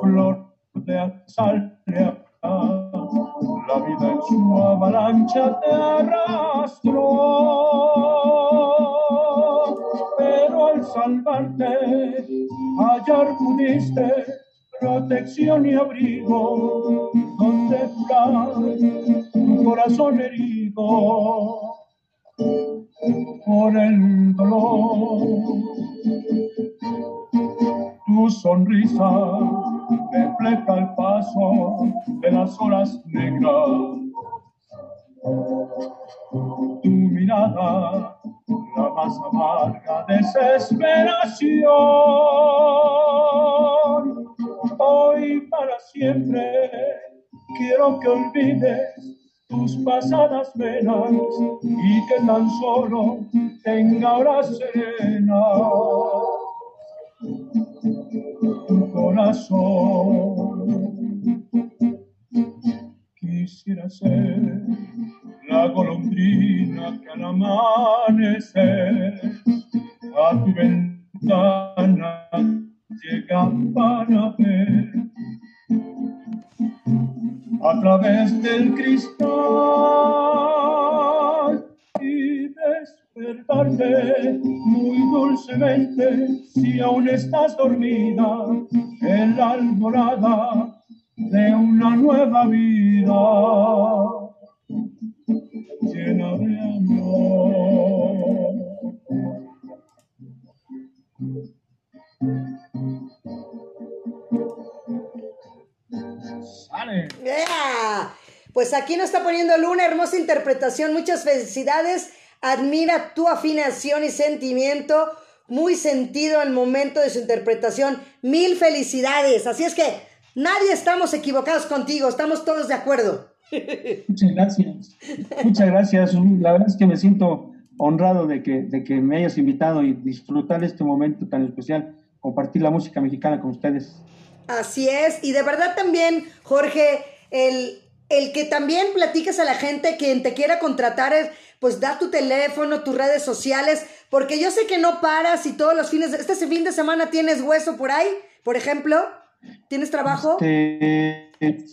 Flor de azalea, la vida en su avalancha te arrastró, pero al salvarte hallar pudiste protección y abrigo, donde tu corazón herido por el dolor. Tu sonrisa refleja el paso de las horas negras. Tu mirada, la más amarga desesperación hoy para siempre. Quiero que olvides tus pasadas venas y que tan solo tenga horas serena corazón. Quisiera ser la golondrina que al amanecer a tu ventana llegan para ver a través del cristal y despertarte muy dulcemente si aún estás dormida en la alborada de una nueva vida llena de amor. Pues aquí nos está poniendo Luna, hermosa interpretación, muchas felicidades. Admira tu afinación y sentimiento, muy sentido en el momento de su interpretación. Mil felicidades. Así es que nadie estamos equivocados contigo, estamos todos de acuerdo. Muchas gracias. Muchas gracias. La verdad es que me siento honrado de que, de que me hayas invitado y disfrutar este momento tan especial, compartir la música mexicana con ustedes. Así es, y de verdad también, Jorge, el, el que también platiques a la gente quien te quiera contratar, pues da tu teléfono, tus redes sociales, porque yo sé que no paras y todos los fines, de, este fin de semana tienes hueso por ahí, por ejemplo, ¿tienes trabajo? Este,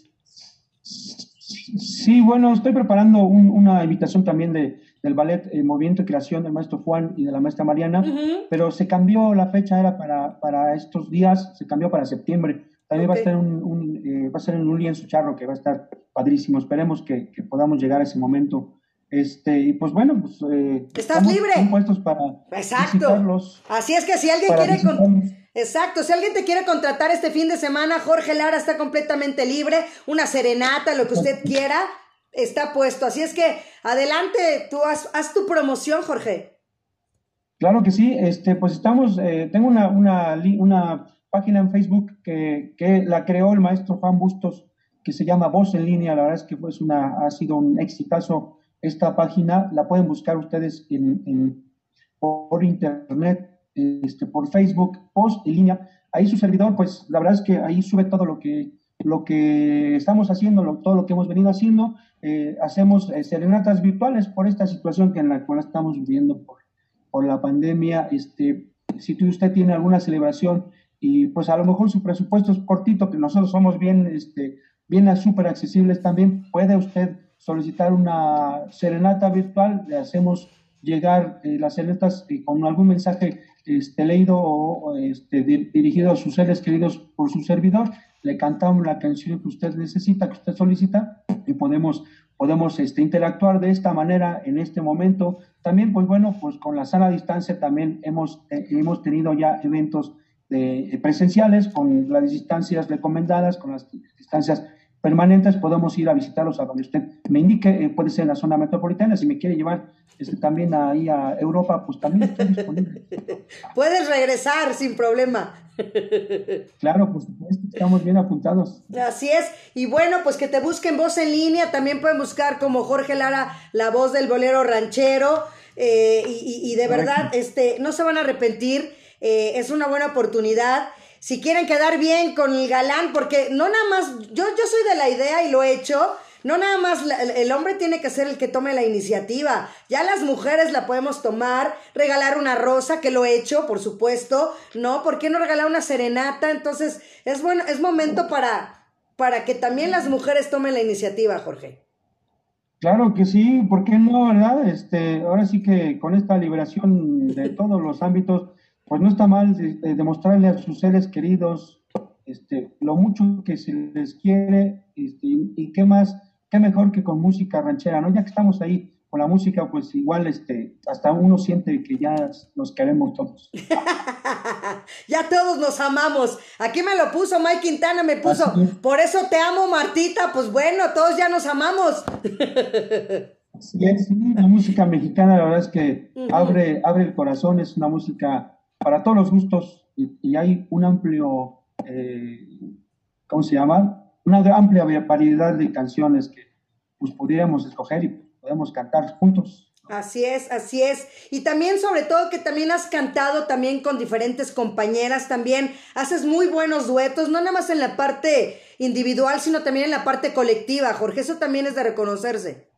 sí, bueno, estoy preparando una invitación también de, del ballet eh, Movimiento y Creación del maestro Juan y de la maestra Mariana, pero se cambió la fecha, era para, para estos días, se cambió para septiembre. También va, a estar un, eh, va a ser en un lienzo charro que va a estar padrísimo. Esperemos que, que podamos llegar a ese momento. Este, y pues bueno, pues. Eh, Estás libre. puestos para. Exacto. Así es que si alguien quiere. Exacto, si alguien te quiere contratar este fin de semana, Jorge Lara está completamente libre. Una serenata, lo que usted quiera está puesto. Así es que adelante, tú haz, tu promoción, Jorge. Claro que sí, este, pues estamos, eh, tengo una, una, una, página en Facebook que, que, la creó el maestro Juan Bustos, que se llama Voz en Línea, la verdad es que pues una, ha sido un exitazo esta página, la pueden buscar ustedes en, en, por internet, este, por Facebook, Voz en Línea, ahí su servidor, pues la verdad es que ahí sube todo lo que lo que estamos haciendo, todo lo que hemos venido haciendo, eh, hacemos eh, serenatas virtuales por esta situación que en la cual estamos viviendo por, por la pandemia. Este, si usted tiene alguna celebración y pues a lo mejor su presupuesto es cortito, que nosotros somos bien, este, bien súper accesibles también, puede usted solicitar una serenata virtual, le hacemos llegar las alertas con algún mensaje este, leído o este, dirigido a sus seres queridos por su servidor, le cantamos la canción que usted necesita, que usted solicita, y podemos, podemos este, interactuar de esta manera en este momento. También, pues bueno, pues con la sala a distancia también hemos, eh, hemos tenido ya eventos de, presenciales con las distancias recomendadas, con las distancias permanentes, podemos ir a visitarlos a donde usted me indique, eh, puede ser en la zona metropolitana, si me quiere llevar este, también ahí a Europa, pues también estoy disponible. [LAUGHS] Puedes regresar sin problema. [LAUGHS] Claro, pues estamos bien apuntados. Así es. Y bueno, pues que te busquen voz en línea. También pueden buscar como Jorge Lara, la voz del bolero ranchero. Eh, y, de verdad, este, no se van a arrepentir. Eh, es una buena oportunidad si quieren quedar bien con el galán, porque no nada más, yo, yo soy de la idea y lo he hecho, no nada más el hombre tiene que ser el que tome la iniciativa, ya las mujeres la podemos tomar, regalar una rosa, que lo he hecho, por supuesto, ¿no? ¿Por qué no regalar una serenata? Entonces, es bueno, es momento para, para que también las mujeres tomen la iniciativa, Jorge. Claro que sí, ¿por qué no, verdad? Este, ahora sí que con esta liberación de todos los ámbitos, pues no está mal demostrarle a sus seres queridos este, lo mucho que se les quiere este, y, qué más, qué mejor que con música ranchera, ¿no? Ya que estamos ahí con la música, pues igual este, hasta uno siente que ya nos queremos todos. [LAUGHS] ya todos nos amamos. Aquí me lo puso Mike Quintana, me puso, por eso te amo Martita, pues bueno, todos ya nos amamos. sí, es, la música mexicana la verdad es que abre, abre el corazón, es una música para todos los gustos y, hay un amplio, eh, ¿cómo se llama? Una amplia variedad de canciones que pues pudiéramos escoger y podemos cantar juntos. Así es, así es. Y también sobre todo que también has cantado también con diferentes compañeras, también haces muy buenos duetos, no nada más en la parte individual, sino también en la parte colectiva, Jorge, eso también es de reconocerse.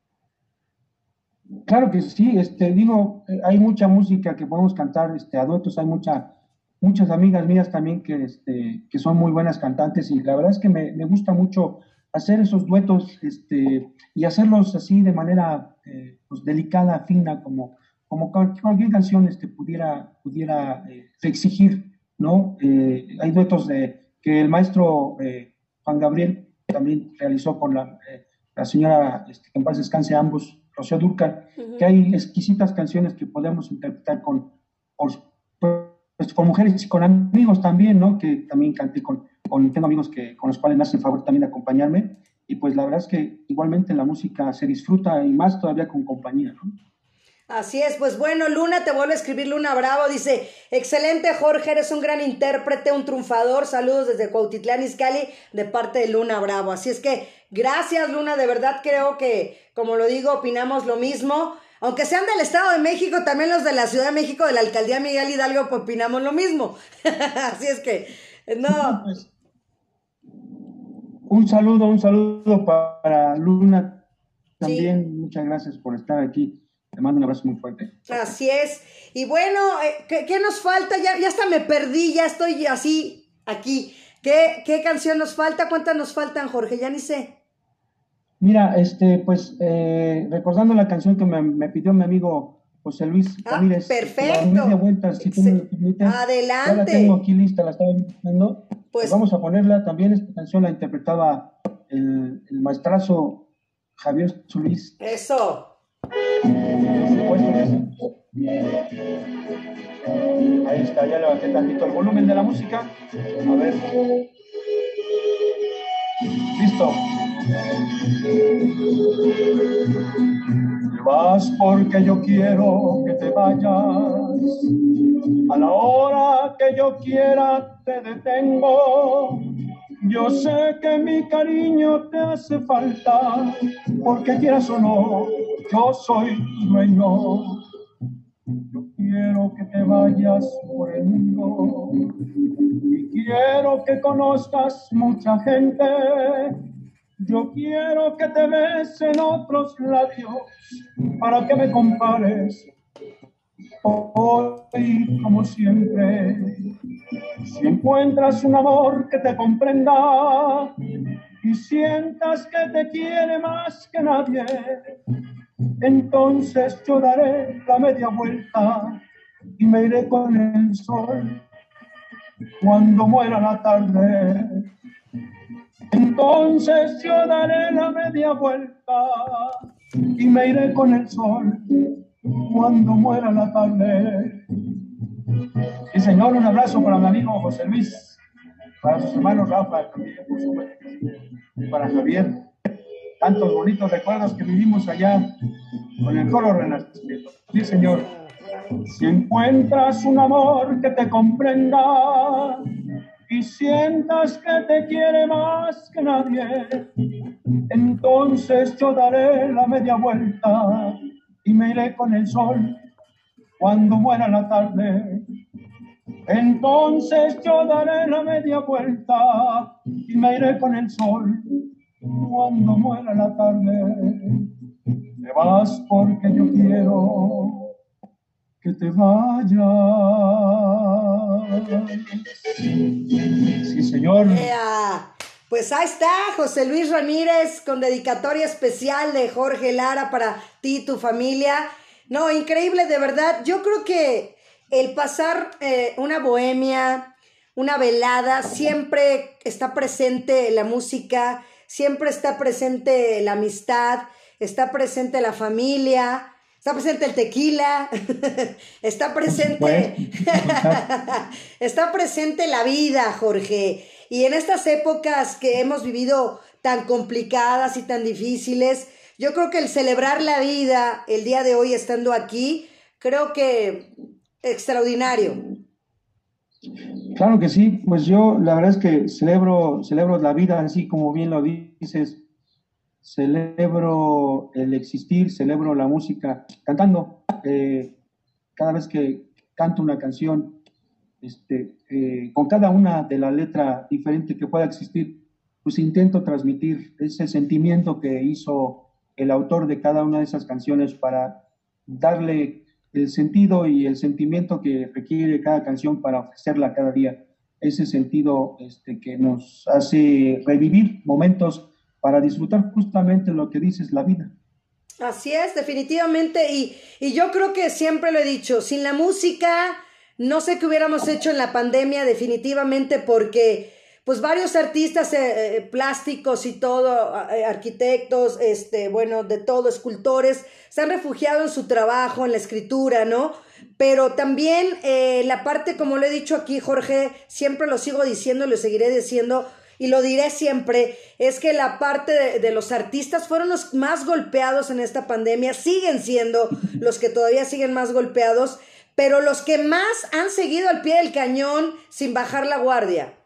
Claro que sí, este, digo, eh, hay mucha música que podemos cantar este, a duetos, hay mucha, muchas amigas mías también que, este, que son muy buenas cantantes y la verdad es que me, me gusta mucho hacer esos duetos este, y hacerlos así de manera eh, pues, delicada, fina, como, como cualquier canción este, pudiera, pudiera eh, exigir, ¿no? hay duetos de, que el maestro Juan Gabriel también realizó con la, la señora, este, que en paz descanse ambos, Rocío Durcal, que hay exquisitas canciones que podemos interpretar con, pues, con mujeres y con amigos también, ¿no? Que también canté con, con tengo amigos que, con los cuales me hacen favor también de acompañarme. Y pues la verdad es que igualmente la música se disfruta y más todavía con compañía, ¿no? Así es, pues bueno, Luna, te vuelve a escribir Luna Bravo, dice, excelente Jorge, eres un gran intérprete, un triunfador, saludos desde Cuautitlán Izcalli de parte de Luna Bravo. Así es que gracias Luna, de verdad creo que, como lo digo, opinamos lo mismo. Aunque sean del Estado de México, también los de la Ciudad de México, de la Alcaldía Miguel Hidalgo, pues, opinamos lo mismo. [LAUGHS] Así es que, no. Un saludo, un saludo para Luna. También muchas gracias por estar aquí. Te mando un abrazo muy fuerte. Así es. Y bueno, eh, ¿qué, nos falta? Ya, ya hasta me perdí, ya estoy así, aquí. ¿Qué, ¿Qué canción nos falta? ¿Cuántas nos faltan, Jorge? Ya ni sé. Mira, este, pues, eh, recordando la canción que me, pidió mi amigo José Luis ah, Perfecto. vuelta, si tú me permites. Adelante. Ya la tengo aquí lista, la estaba viendo. Pues, pues, vamos a ponerla. También esta canción la interpretaba el, el maestrazo Javier Solís. Eso. Ahí está, ya levanté tantito el volumen de la música. A ver. Listo. Vas porque yo quiero que te vayas. A la hora que yo quiera te detengo yo sé que mi cariño te hace falta, porque quieras o no, yo soy tu dueño. Yo quiero que te vayas por el mundo y quiero que conozcas mucha gente. Yo quiero que te besen otros labios para que me compares hoy como siempre. Si encuentras un amor que te comprenda y sientas que te quiere más que nadie, entonces yo daré la media vuelta y me iré con el sol cuando muera la tarde. Entonces yo daré la media vuelta y me iré con el sol cuando muera la tarde. Y Señor, un abrazo para mi amigo José Luis, para sus hermanos Rafa, para Javier. Tantos bonitos recuerdos que vivimos allá con el coro renacimiento. Sí, Señor. Si encuentras un amor que te comprenda y sientas que te quiere más que nadie, entonces yo daré la media vuelta y me iré con el sol cuando muera la tarde. Entonces yo daré la media vuelta y me iré con el sol cuando muera la tarde. Te vas porque yo quiero que te vayas. Sí, señor. Pues ahí está, José Luis Ramírez, con dedicatoria especial de Jorge Lara para ti y tu familia. No, increíble, de verdad. Yo creo que el pasar eh, una bohemia, una velada, siempre está presente la música, siempre está presente la amistad, está presente la familia, está presente el tequila, [LAUGHS] está presente, [LAUGHS] está presente la vida, Jorge. Y en estas épocas que hemos vivido tan complicadas y tan difíciles, yo creo que el celebrar la vida el día de hoy estando aquí, creo que extraordinario. Claro que sí, pues yo la verdad es que celebro, celebro la vida así como bien lo dices, celebro el existir, celebro la música, cantando. Eh, cada vez que canto una canción, este, eh, con cada una de la letra diferente que pueda existir, pues intento transmitir ese sentimiento que hizo el autor de cada una de esas canciones para darle el sentido y el sentimiento que requiere cada canción para ofrecerla cada día. Ese sentido este, que nos hace revivir momentos para disfrutar justamente lo que dices, la vida. Así es, definitivamente. Y, y yo creo que siempre lo he dicho, sin la música, no sé qué hubiéramos hecho en la pandemia, definitivamente, porque pues varios artistas eh, eh, plásticos y todo, eh, arquitectos, este, bueno, de todo, escultores, se han refugiado en su trabajo, en la escritura, ¿no? Pero también la parte, como lo he dicho aquí, Jorge, siempre lo sigo diciendo lo seguiré diciendo, y lo diré siempre, es que la parte de, los artistas fueron los más golpeados en esta pandemia, siguen siendo los que todavía siguen más golpeados, pero los que más han seguido al pie del cañón sin bajar la guardia.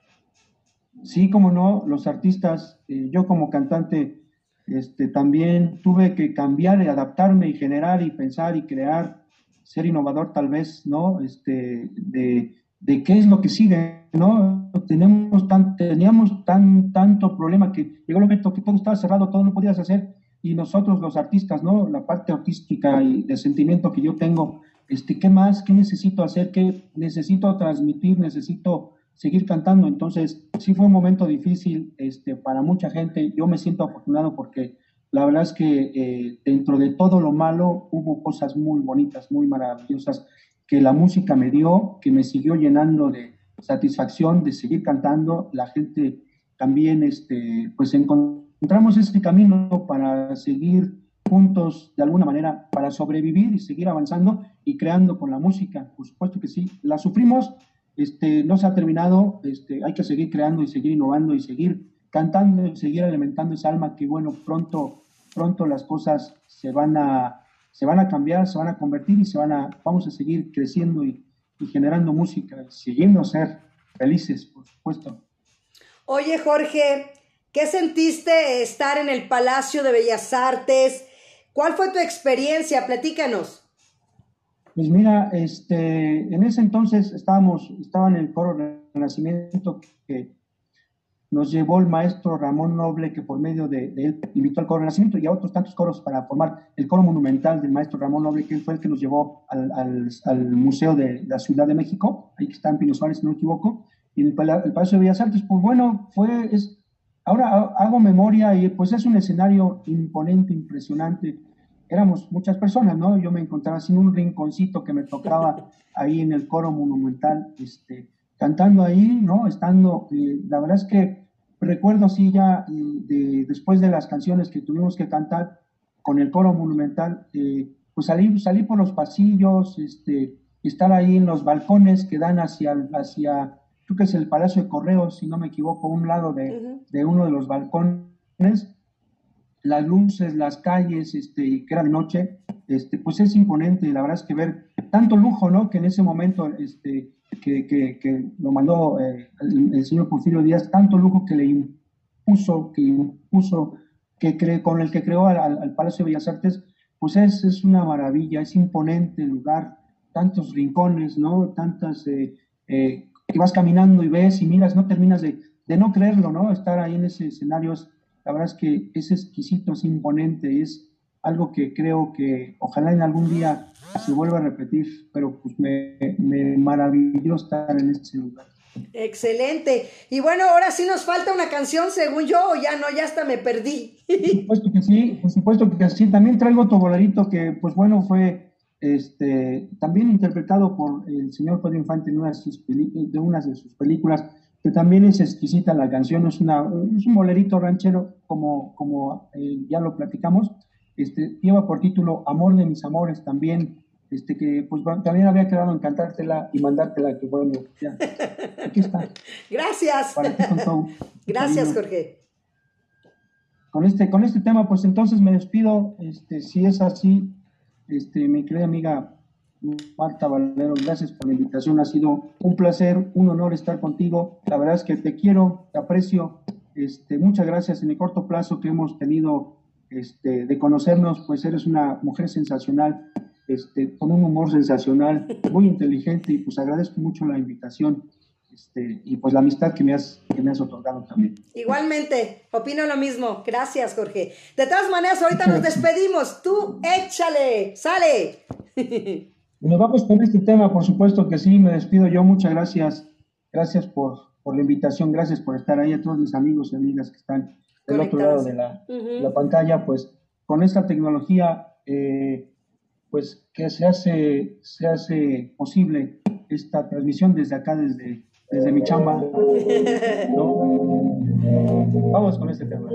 Sí, como no, los artistas, eh, yo como cantante, este, también tuve que cambiar y adaptarme y generar y pensar y crear, ser innovador tal vez, ¿no? Este, de, de qué es lo que sigue, ¿no? Tenemos tan, teníamos tan, tanto problema que llegó el momento que todo estaba cerrado, todo no podías hacer, y nosotros los artistas, ¿no? La parte artística y de sentimiento que yo tengo, este, ¿qué más? ¿Qué necesito hacer? ¿Qué necesito transmitir? Necesito seguir cantando. Entonces, sí fue un momento difícil este, para mucha gente. Yo me siento afortunado porque la verdad es que eh, dentro de todo lo malo hubo cosas muy bonitas, muy maravillosas que la música me dio, que me siguió llenando de satisfacción de seguir cantando. La gente también, este, pues encontramos este camino para seguir juntos de alguna manera, para sobrevivir y seguir avanzando y creando con la música. Por supuesto que sí, la sufrimos, este, no se ha terminado, este, hay que seguir creando y seguir innovando y seguir cantando y seguir alimentando esa alma que bueno, pronto, pronto las cosas se van a, se van a cambiar, se van a convertir y se van a, vamos a seguir creciendo y, y generando música, siguiendo ser felices, por supuesto. Oye, Jorge, ¿qué sentiste estar en el Palacio de Bellas Artes? ¿Cuál fue tu experiencia? Platícanos. Pues mira, este, en ese entonces estábamos, estaba en el coro Renacimiento que nos llevó el maestro Ramón Noble, que por medio de, él invitó al coro Renacimiento y a otros tantos coros para formar el coro monumental del maestro Ramón Noble, que fue el que nos llevó al, al, Museo de la Ciudad de México, ahí que está en Pino Suárez, si no me equivoco, y en el, Palacio de Bellas Artes. Pues bueno, fue, es, ahora hago memoria y pues es un escenario imponente, impresionante éramos muchas personas, ¿no? Yo me encontraba sin un rinconcito que me tocaba [LAUGHS] ahí en el coro monumental, este, cantando ahí, ¿no? Estando, eh, la verdad es que recuerdo sí ya de, después de las canciones que tuvimos que cantar con el coro monumental, eh, pues salí, salí por los pasillos, este, estar ahí en los balcones que dan hacia, hacia creo que es el Palacio de Correos, si no me equivoco, un lado de, de uno de los balcones, las luces, las calles, este, que era de noche, este, pues es imponente, la verdad es que ver tanto lujo, ¿no? Que en ese momento, este, que, que, lo mandó eh, el, señor Porfirio Díaz, tanto lujo que le impuso, que impuso, que cre, con el que creó al, al, Palacio de Bellas Artes, pues es, es una maravilla, es imponente el lugar, tantos rincones, ¿no? Tantas, eh, eh, que vas caminando y ves y miras, no terminas de, de no creerlo, ¿no? Estar ahí en ese escenario, la verdad es que es exquisito, es imponente, es algo que creo que ojalá en algún día se vuelva a repetir, pero pues me, me maravilló estar en ese lugar. Excelente. Y bueno, ahora sí nos falta una canción, según yo, o ya no, ya hasta me perdí. Por supuesto que sí, por supuesto que sí. También traigo otro bolerito que, pues bueno, fue este, también interpretado por el señor Pedro Infante en una de, sus de unas de sus películas, que también es exquisita la canción, es, una, es un bolerito ranchero, como, como eh, ya lo platicamos, este, lleva por título Amor de mis amores también, este, que pues también había quedado en cantártela y mandártela, que bueno, ya, aquí está. Gracias. [LAUGHS] Gracias, Jorge. Con este, con este tema, pues entonces me despido, este, si es así, este, mi querida amiga Marta Valero, gracias por la invitación. Ha sido un placer, un honor estar contigo. La verdad es que te quiero, te aprecio. Este, muchas gracias en el corto plazo que hemos tenido este, de conocernos, pues eres una mujer sensacional, este, con un humor sensacional, muy inteligente y pues agradezco mucho la invitación. Este, y pues la amistad que me, has, que me has otorgado también. Igualmente, opino lo mismo. Gracias, Jorge. De todas maneras, ahorita nos [LAUGHS] despedimos. Tú échale, sale. [LAUGHS] Nos vamos con este tema, por supuesto que sí, me despido yo. Muchas gracias. Gracias por, por la invitación, gracias por estar ahí a todos mis amigos y amigas que están del otro lado de la, la, pantalla. Pues con esta tecnología, eh, pues que se hace, se hace posible esta transmisión desde acá, desde desde mi chamba. ¿no? Vamos con este tema.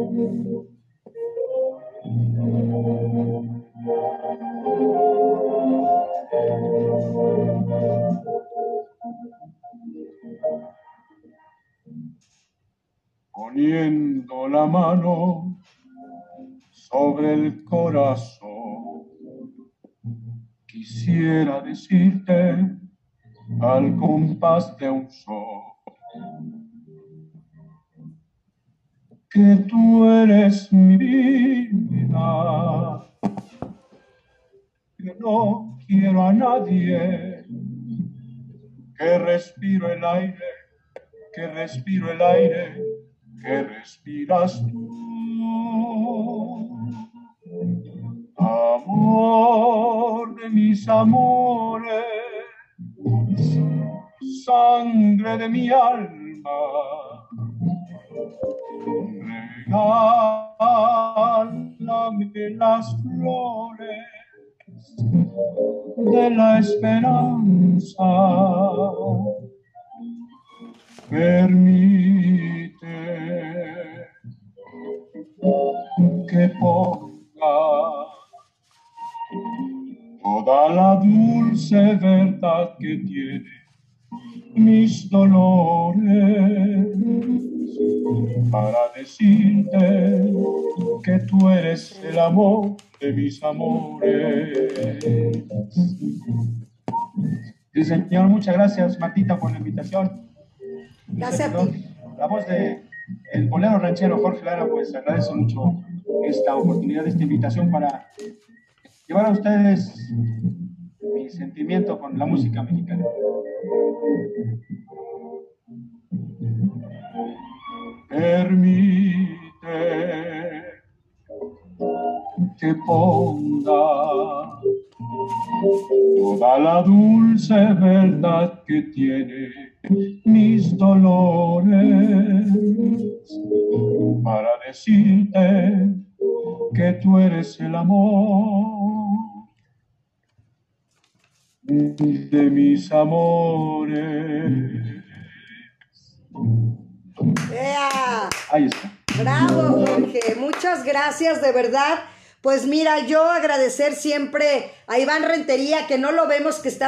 Poniendo la mano sobre el corazón, quisiera decirte al compás de un sol. Que tú eres mi vida, que no quiero a nadie, que respiro el aire, que respiro el aire, que respiras tú. Amor de mis amores sangre de mi alma, regálame las flores de la esperanza. Permite que ponga toda la dulce verdad que tiene mis dolores para decirte que tú eres el amor de mis amores. Sí, señor, muchas gracias, Martita, por la invitación. Gracias a ti. La voz de el bolero ranchero Jorge Lara, pues agradece mucho esta oportunidad, esta invitación para llevar a ustedes mi sentimiento con la música mexicana. Permite que ponga toda la dulce verdad que tiene mis dolores para decirte que tú eres el amor de mis amores. ¡Ea! Ahí está. Bravo, Jorge. Muchas gracias, de verdad. Pues mira, yo agradecer siempre a Iván Rentería, que no lo vemos, que está